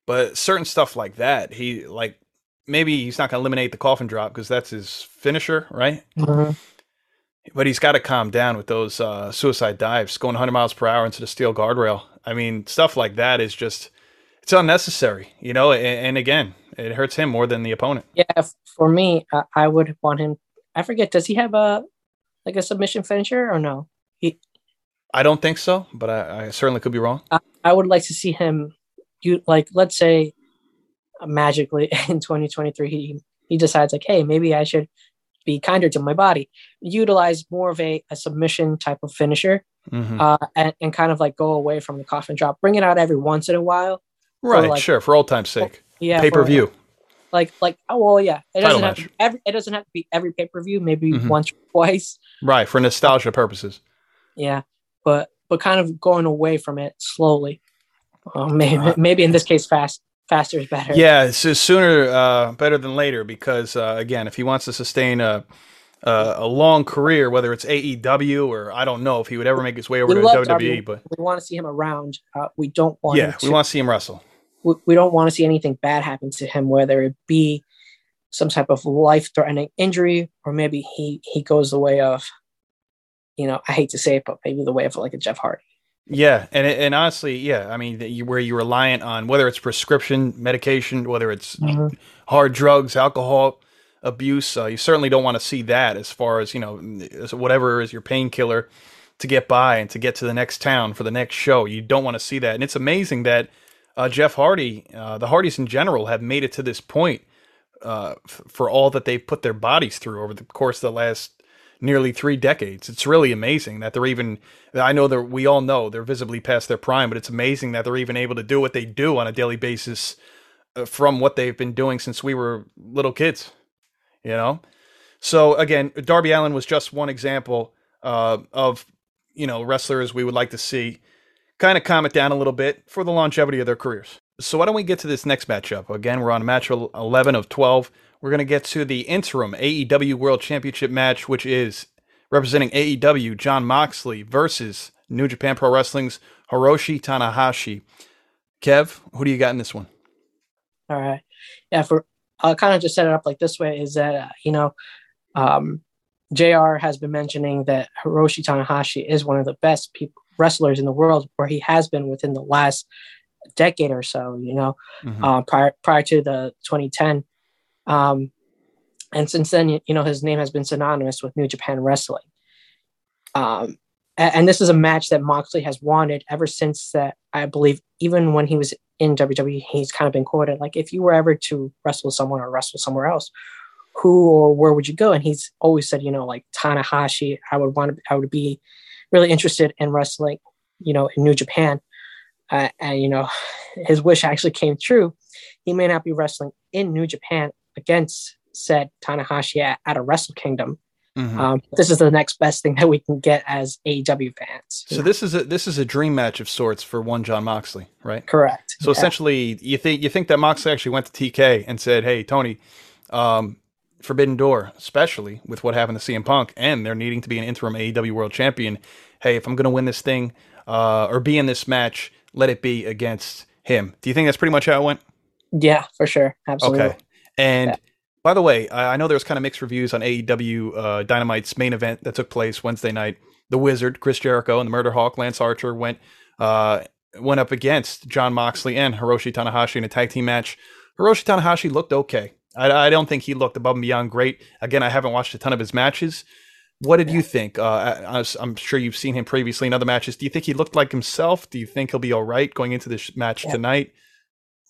But certain stuff like that, he like maybe he's not going to eliminate the coffin drop because that's his finisher, right? Mhm. But he's got to calm down with those uh, suicide dives, going 100 miles per hour into the steel guardrail. I mean, stuff like that is just it's unnecessary, you know. And, and again, it hurts him more than the opponent. Yeah, for me, I, I would want him. I forget. Does he have a like a submission finisher or no? He. I don't think so, but I, I certainly could be wrong. I would like to see him. You like, let's say, uh, magically in 2023, he he decides like, hey, maybe I should be kinder to my body. Utilize more of a, a submission type of finisher, Mhm. uh, and, and kind of like go away from the coffin drop. Bring it out every once in a while. right, like- sure, for old time's sake. Yeah, Pay per for- view. Like like oh well, yeah. It doesn't have to match. every. It doesn't have to be every pay per view. Maybe Mhm. once or twice. Right, for nostalgia purposes. Yeah, but but kind of going away from it slowly. Uh, maybe Uh, maybe in this case, fast faster is better. Yeah, so sooner uh, better than later because uh, again, if he wants to sustain a, a a long career, whether it's AEW or I don't know if he would ever make his way over We to WWE, Darby. but we want to see him around. Uh, we don't want. yeah, him we want to see him wrestle. we, we don't want to see anything bad happen to him, whether it be some type of life-threatening injury, or maybe he he goes the way of, you know, I hate to say it, but maybe the way of like a Jeff Hardy. Yeah, and and honestly, yeah, I mean, you, where you're reliant on whether it's prescription medication, whether it's hard drugs, alcohol abuse, uh, you certainly don't want to see that as far as you know, whatever is your painkiller to get by and to get to the next town for the next show. You don't want to see that, and it's amazing that uh, Jeff Hardy, uh, the Hardys in general, have made it to this point uh, f- for all that they've put their bodies through over the course of the last nearly three decades. It's really amazing that they're even. I know that we all know they're visibly past their prime, but it's amazing that they're even able to do what they do on a daily basis uh, from what they've been doing since we were little kids. You know, so again, Darby Allin was just one example uh, of you know wrestlers we would like to see kind of calm it down a little bit for the longevity of their careers. So why don't we get to this next matchup? Again, we're on match 11 of 12. We're going to get to the interim AEW World Championship match, which is representing AEW Jon Moxley versus New Japan Pro Wrestling's Hiroshi Tanahashi. Kev, who do you got in this one? All right. Yeah, for I'll kind of just set it up like this way is that, uh, you know, um, JR has been mentioning that Hiroshi Tanahashi is one of the best people, wrestlers in the world, where he has been within the last decade or so, you know, mm-hmm. uh, prior, prior to the 2010. Um, and since then, you know, his name has been synonymous with New Japan Wrestling. Um, and, and this is a match that Moxley has wanted ever since that, I believe, even when he was in WWE, he's kind of been quoted like, if you were ever to wrestle someone or wrestle somewhere else, who or where would you go? And he's always said, you know, like Tanahashi, I would want to, I would be really interested in wrestling, you know, in New Japan. Uh, and, you know, his wish actually came true. He may not be wrestling in New Japan against said Tanahashi at, at a Wrestle Kingdom. Mm-hmm. Um, this is the next best thing that we can get as AEW fans. So this is a this is a dream match of sorts for one Jon Moxley, right? Correct. So yeah. essentially, you think you think that Moxley actually went to TK and said, "Hey, Tony, um, Forbidden Door, especially with what happened to CM Punk, and they're needing to be an interim AEW World Champion. Hey, if I'm going to win this thing uh, or be in this match, let it be against him. Do you think that's pretty much how it went? Yeah, for sure. Absolutely. Okay. And yeah. by the way, I, I know there was kind of mixed reviews on AEW uh, Dynamite's main event that took place Wednesday night. The Wizard, Chris Jericho, and the Murder Hawk, Lance Archer, went uh, went up against Jon Moxley and Hiroshi Tanahashi in a tag team match. Hiroshi Tanahashi looked okay. I, I don't think he looked above and beyond great. Again, I haven't watched a ton of his matches. What did you think? Uh, I, am sure you've seen him previously in other matches. Do you think he looked like himself? Do you think he'll be all right going into this match yeah. tonight?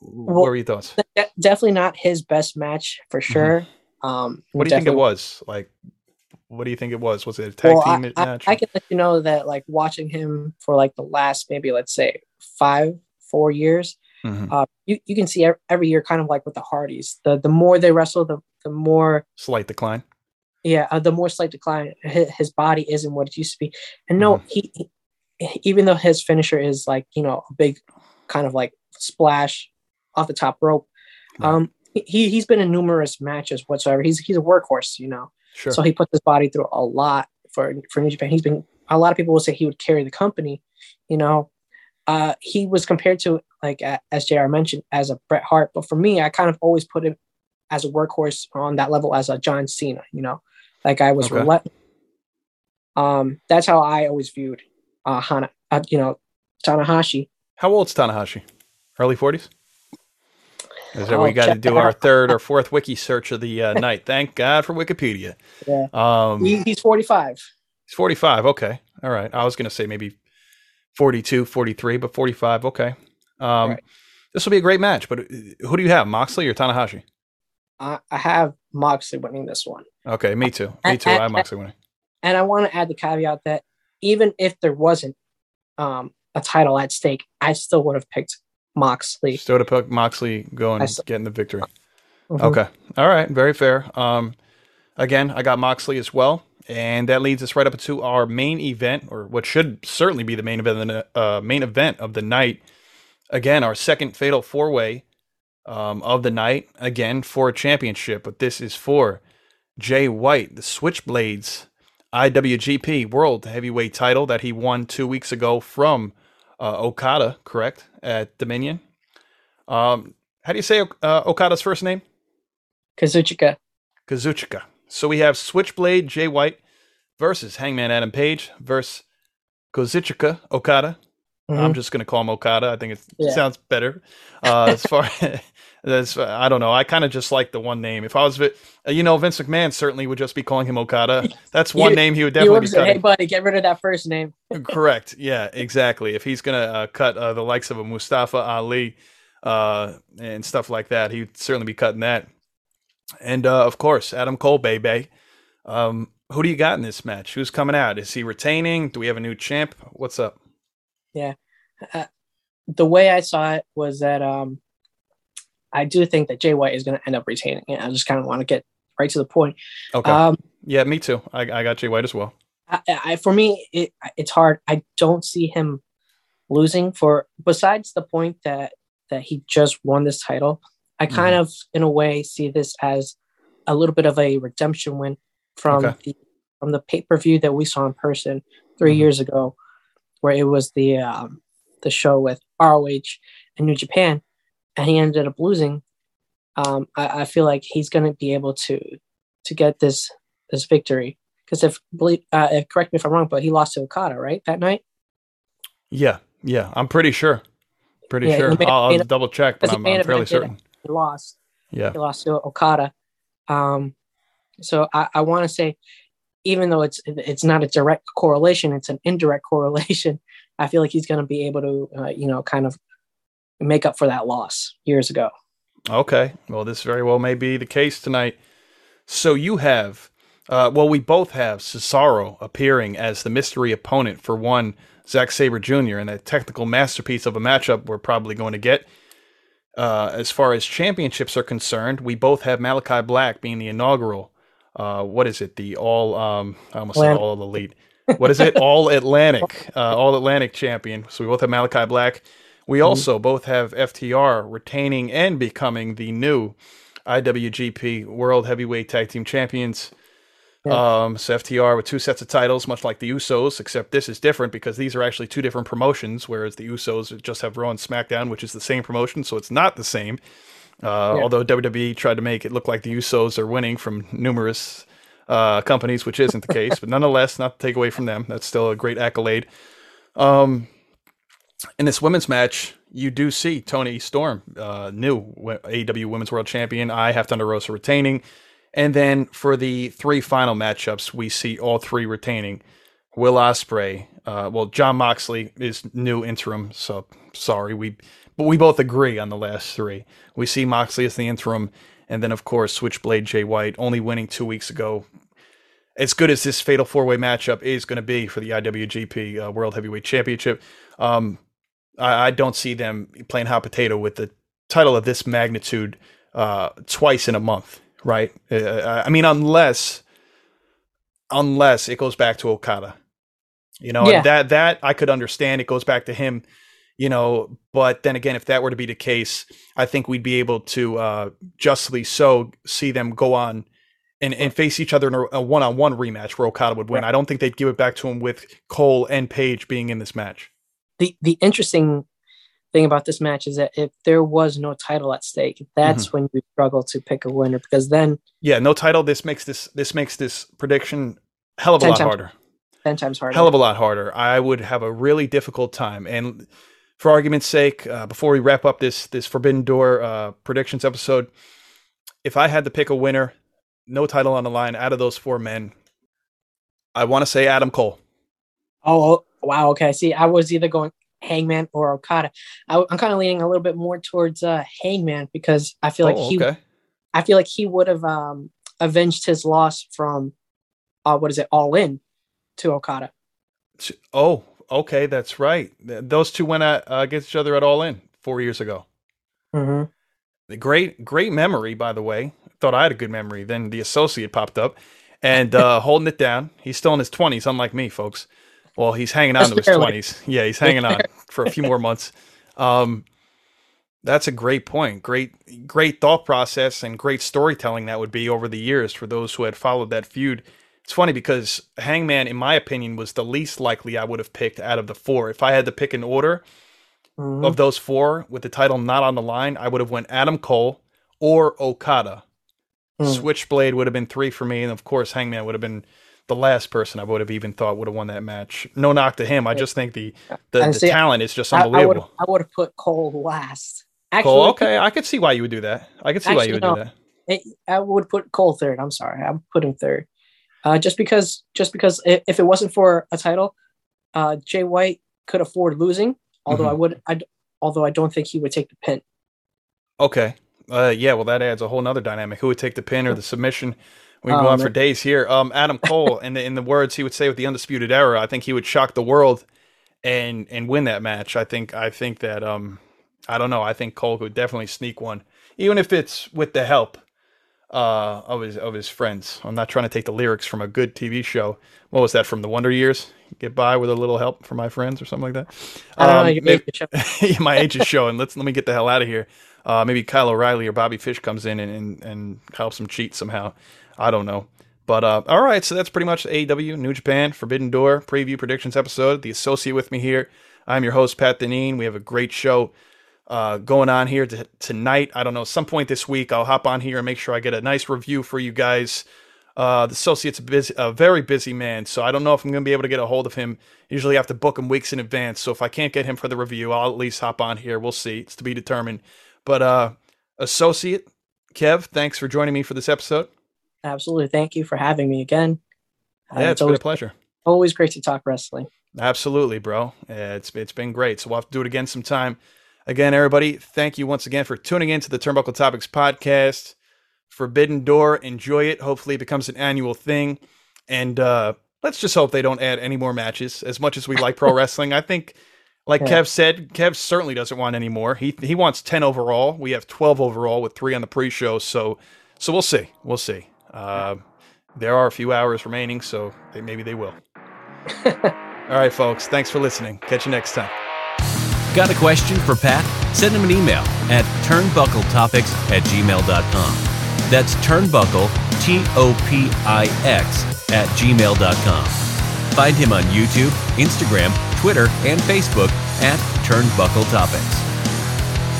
Well, what were your thoughts? Definitely not his best match for mm-hmm. sure. Mm-hmm. Um, what do you think it was? Like, what do you think it was? Was it a tag well, team I, match? I, I can let you know that, like, watching him for like the last maybe let's say five, four years, Mm-hmm. Uh, you, you can see every year, kind of like with the Hardys, the the more they wrestle, the the more slight decline. Yeah, uh, the more slight decline. His, his, body isn't what it used to be. And no, mm-hmm. he, he, even though his finisher is like you know a big kind of like splash off the top rope. Um, he he's been in numerous matches whatsoever. He's he's a workhorse, you know. Sure. So he puts his body through a lot for for New Japan. He's been a lot of people will say he would carry the company, you know. Uh, he was compared to like as JR mentioned as a Bret Hart, but for me, I kind of always put him as a workhorse on that level as a John Cena, you know. Like I was okay. relentless. Um, that's how I always viewed uh, Hana, uh, you know, Tanahashi. How old's Tanahashi? Early 40s? So we got to do our third or fourth wiki search of the uh, night. Thank God for Wikipedia. Yeah. Um, he, he's 45. He's 45. Okay. All right. I was going to say maybe 42, 43, but 45. Okay. Um, right. This will be a great match. But uh, who do you have, Moxley or Tanahashi? I, I have Moxley winning this one. Okay. Me too. Me too. I'm have Moxley winning. And I want to add the caveat that even if there wasn't um, a title at stake, I still would have picked Moxley. Still would have picked Moxley going getting the victory. Mm-hmm. Okay. All right. Very fair. Um, again, I got Moxley as well. And that leads us right up to our main event, or what should certainly be the main event, of the, uh, main event of the night. Again, our second fatal four way um, of the night, again for a championship, but this is for Jay White, the Switchblades IWGP World Heavyweight title that he won two weeks ago from uh, Okada, correct, at Dominion. Um, how do you say uh, Okada's first name? Kazuchika. Kazuchika. So we have Switchblade Jay White versus Hangman Adam Page versus Kazuchika Okada. Mm-hmm. I'm just going to call him Okada. I think it yeah. sounds better. Uh, as far as I don't know, I kind of just like the one name. If I was, you know, Vince McMahon certainly would just be calling him Okada. That's one you, name he would definitely be cutting. Hey, buddy, get rid of that first name. Correct. Yeah, exactly. If he's going to uh, cut uh, the likes of a Mustafa Ali uh, and stuff like that, he'd certainly be cutting that. And uh, of course, Adam Cole, baby. Um, who do you got in this match? Who's coming out? Is he retaining? Do we have a new champ? What's up? Yeah, uh, the way I saw it was that um, I do think that Jay White is going to end up retaining it. I just kind of want to get right to the point. Okay. Um, yeah, me too. I, I got Jay White as well. I, I, for me, it, it's hard. I don't see him losing for besides the point that that he just won this title. I kind Mhm. of, in a way, see this as a little bit of a redemption win from Okay. the from the pay per view that we saw in person 3 Mhm. years ago, where it was the um, the show with ROH and New Japan, and he ended up losing. Um, I, I feel like he's going to be able to to get this this victory because if uh, if, correct me if I'm wrong, but he lost to Okada right that night. Yeah, yeah, I'm pretty sure. Pretty Yeah, sure. may- I'll, I'll double check, but I'm, I'm fairly certain. He lost. Yeah. He lost to Okada. Um, so I, I want to say, even though it's it's not a direct correlation, it's an indirect correlation. I feel like he's going to be able to, uh, you know, kind of make up for that loss years ago. Okay. Well, this very well may be the case tonight. So you have, uh, well, we both have Cesaro appearing as the mystery opponent for one Zack Sabre Jr. and that technical masterpiece of a matchup we're probably going to get. Uh, as far as championships are concerned, we both have Malakai Black being the inaugural. Uh, what is it? The all, um, I almost said all elite. What is it? all Atlantic, uh, all Atlantic champion. So we both have Malakai Black. We also both have FTR retaining and becoming the new IWGP World Heavyweight Tag Team Champions. Yeah. Um, so FTR with two sets of titles, much like the Usos, except this is different because these are actually two different promotions, whereas the Usos just have Raw and SmackDown, which is the same promotion, so it's not the same. Uh, Yeah. Although WWE tried to make it look like the Usos are winning from numerous uh, companies, which isn't the case, but nonetheless, not to take away from them, that's still a great accolade. Um, in this women's match, you do see Toni Storm, uh, new AEW Women's World Champion. I have Thunder Rosa retaining. And then for the three final matchups, we see all three retaining. Will Ospreay, uh, well, Jon Moxley is new interim, so sorry, we, but we both agree on the last three. We see Moxley as the interim, and then of course Switchblade Jay White, only winning two weeks ago. As good as this fatal four way matchup is going to be for the IWGP uh, World Heavyweight Championship, um, I, I don't see them playing hot potato with the title of this magnitude uh, twice in a month, right? Uh, I mean, unless unless it goes back to Okada, you know, Yeah. that that I could understand. It goes back to him, you know. But then again, if that were to be the case, I think we'd be able to uh, justly so see them go on. And, and face each other in a- a one-on-one rematch where Okada would win. Right. I don't think they'd give it back to him with Cole and Page being in this match. The the interesting thing about this match is that if there was no title at stake, that's Mm-hmm. when you struggle to pick a winner because then Yeah, no title. This makes this this makes this prediction hell of a lot times harder. ten times harder. Hell of a lot harder. I would have a really difficult time. And for argument's sake, uh, before we wrap up this this Forbidden Door uh, predictions episode, if I had to pick a winner, no title on the line, out of those four men, I want to say Adam Cole. Oh, oh, wow. Okay. See, I was either going Hangman or Okada. I, am kind of leaning a little bit more towards uh, Hangman because I feel like oh, he, okay. I feel like he would have um, avenged his loss from, uh, what is it, All In to Okada. Oh, okay, that's right. Those two went at, uh, against each other at All In four years ago. Mm-hmm. The great, great memory, by the way. Thought I had a good memory. Then the associate popped up and uh, holding it down. He's still in his twenties, unlike me, folks. Well, he's hanging on to his twenties. Yeah, he's hanging on for a few more months. Um, that's a great point. Great, great thought process and great storytelling that would be over the years for those who had followed that feud. It's funny because Hangman, in my opinion, was the least likely I would have picked out of the four. If I had to pick an order, Mhm. of those four with the title not on the line, I would have went Adam Cole or Okada. Hmm. Switchblade would have been three for me, and of course Hangman would have been the last person I would have even thought would have won that match. No knock to him. I just think the the, the see, talent is just I, I unbelievable. I would have put Cole last. Actually, Cole, okay, I could see why you would do that. I could see why you would Actually, do that. it, I would put Cole third. I'm sorry, I would put him third. Uh, just because, just because if it wasn't for a title, uh, Jay White could afford losing. Although Mm-hmm. I would, I although I don't think he would take the pin. Okay. Uh, yeah, well, that adds a whole nother dynamic. Who would take the pin or the submission? We can go Oh, on for days here. Um, Adam Cole, in the in the words he would say with the undisputed era, I think he would shock the world and and win that match. I think I think that um I don't know. I think Cole could definitely sneak one. even if it's with the help uh, of his of his friends. I'm not trying to take the lyrics from a good TV show. What was that from the Wonder Years? Get by with a little help from my friends or something like that. I don't know. Um, maybe- show. my age is showing. Let's let me get the hell out of here. Uh, maybe Kyle O'Reilly or Bobby Fish comes in and, and, and helps him cheat somehow. I don't know. But uh, all right, so that's pretty much AEW New Japan Forbidden Door preview predictions episode. The associate with me here, I'm your host Pat Deneen. We have a great show uh, going on here t- tonight. I don't know, some point this week I'll hop on here and make sure I get a nice review for you guys. Uh, the associate's a, busy, a very busy man, so I don't know if I'm going to be able to get a hold of him. Usually, I have to book him weeks in advance. So if I can't get him for the review, I'll at least hop on here. We'll see. It's to be determined. But uh, associate Kev, thanks for joining me for this episode. Absolutely. Thank you for having me again. Uh, Yeah, it's it's been a always, pleasure. always great to talk wrestling. Absolutely, bro. It's it's been great. So we'll have to do it again sometime. Again, everybody, thank you once again for tuning in to the Turnbuckle Topics podcast. Forbidden Door, enjoy it. Hopefully, it becomes an annual thing. And uh, let's just hope they don't add any more matches. As much as we like pro wrestling, I think, like Yeah. Kev said, Kev certainly doesn't want any more. He he wants ten overall. We have twelve overall with three on the pre-show. So so we'll see. We'll see. Uh, there are a few hours remaining, so they, maybe they will. All right, folks. Thanks for listening. Catch you next time. Got a question for Pat? Send him an email at turnbuckletopics at gmail.com. That's turnbuckle, T O P I X, at gmail.com. Find him on YouTube, Instagram, Twitter, and Facebook at Turnbuckle Topics.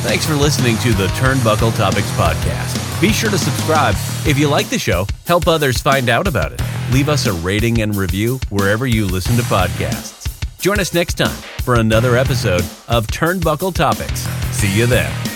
Thanks for listening to the Turnbuckle Topics podcast. Be sure to subscribe. If you like the show, help others find out about it. Leave us a rating and review wherever you listen to podcasts. Join us next time for another episode of Turnbuckle Topics. See you then.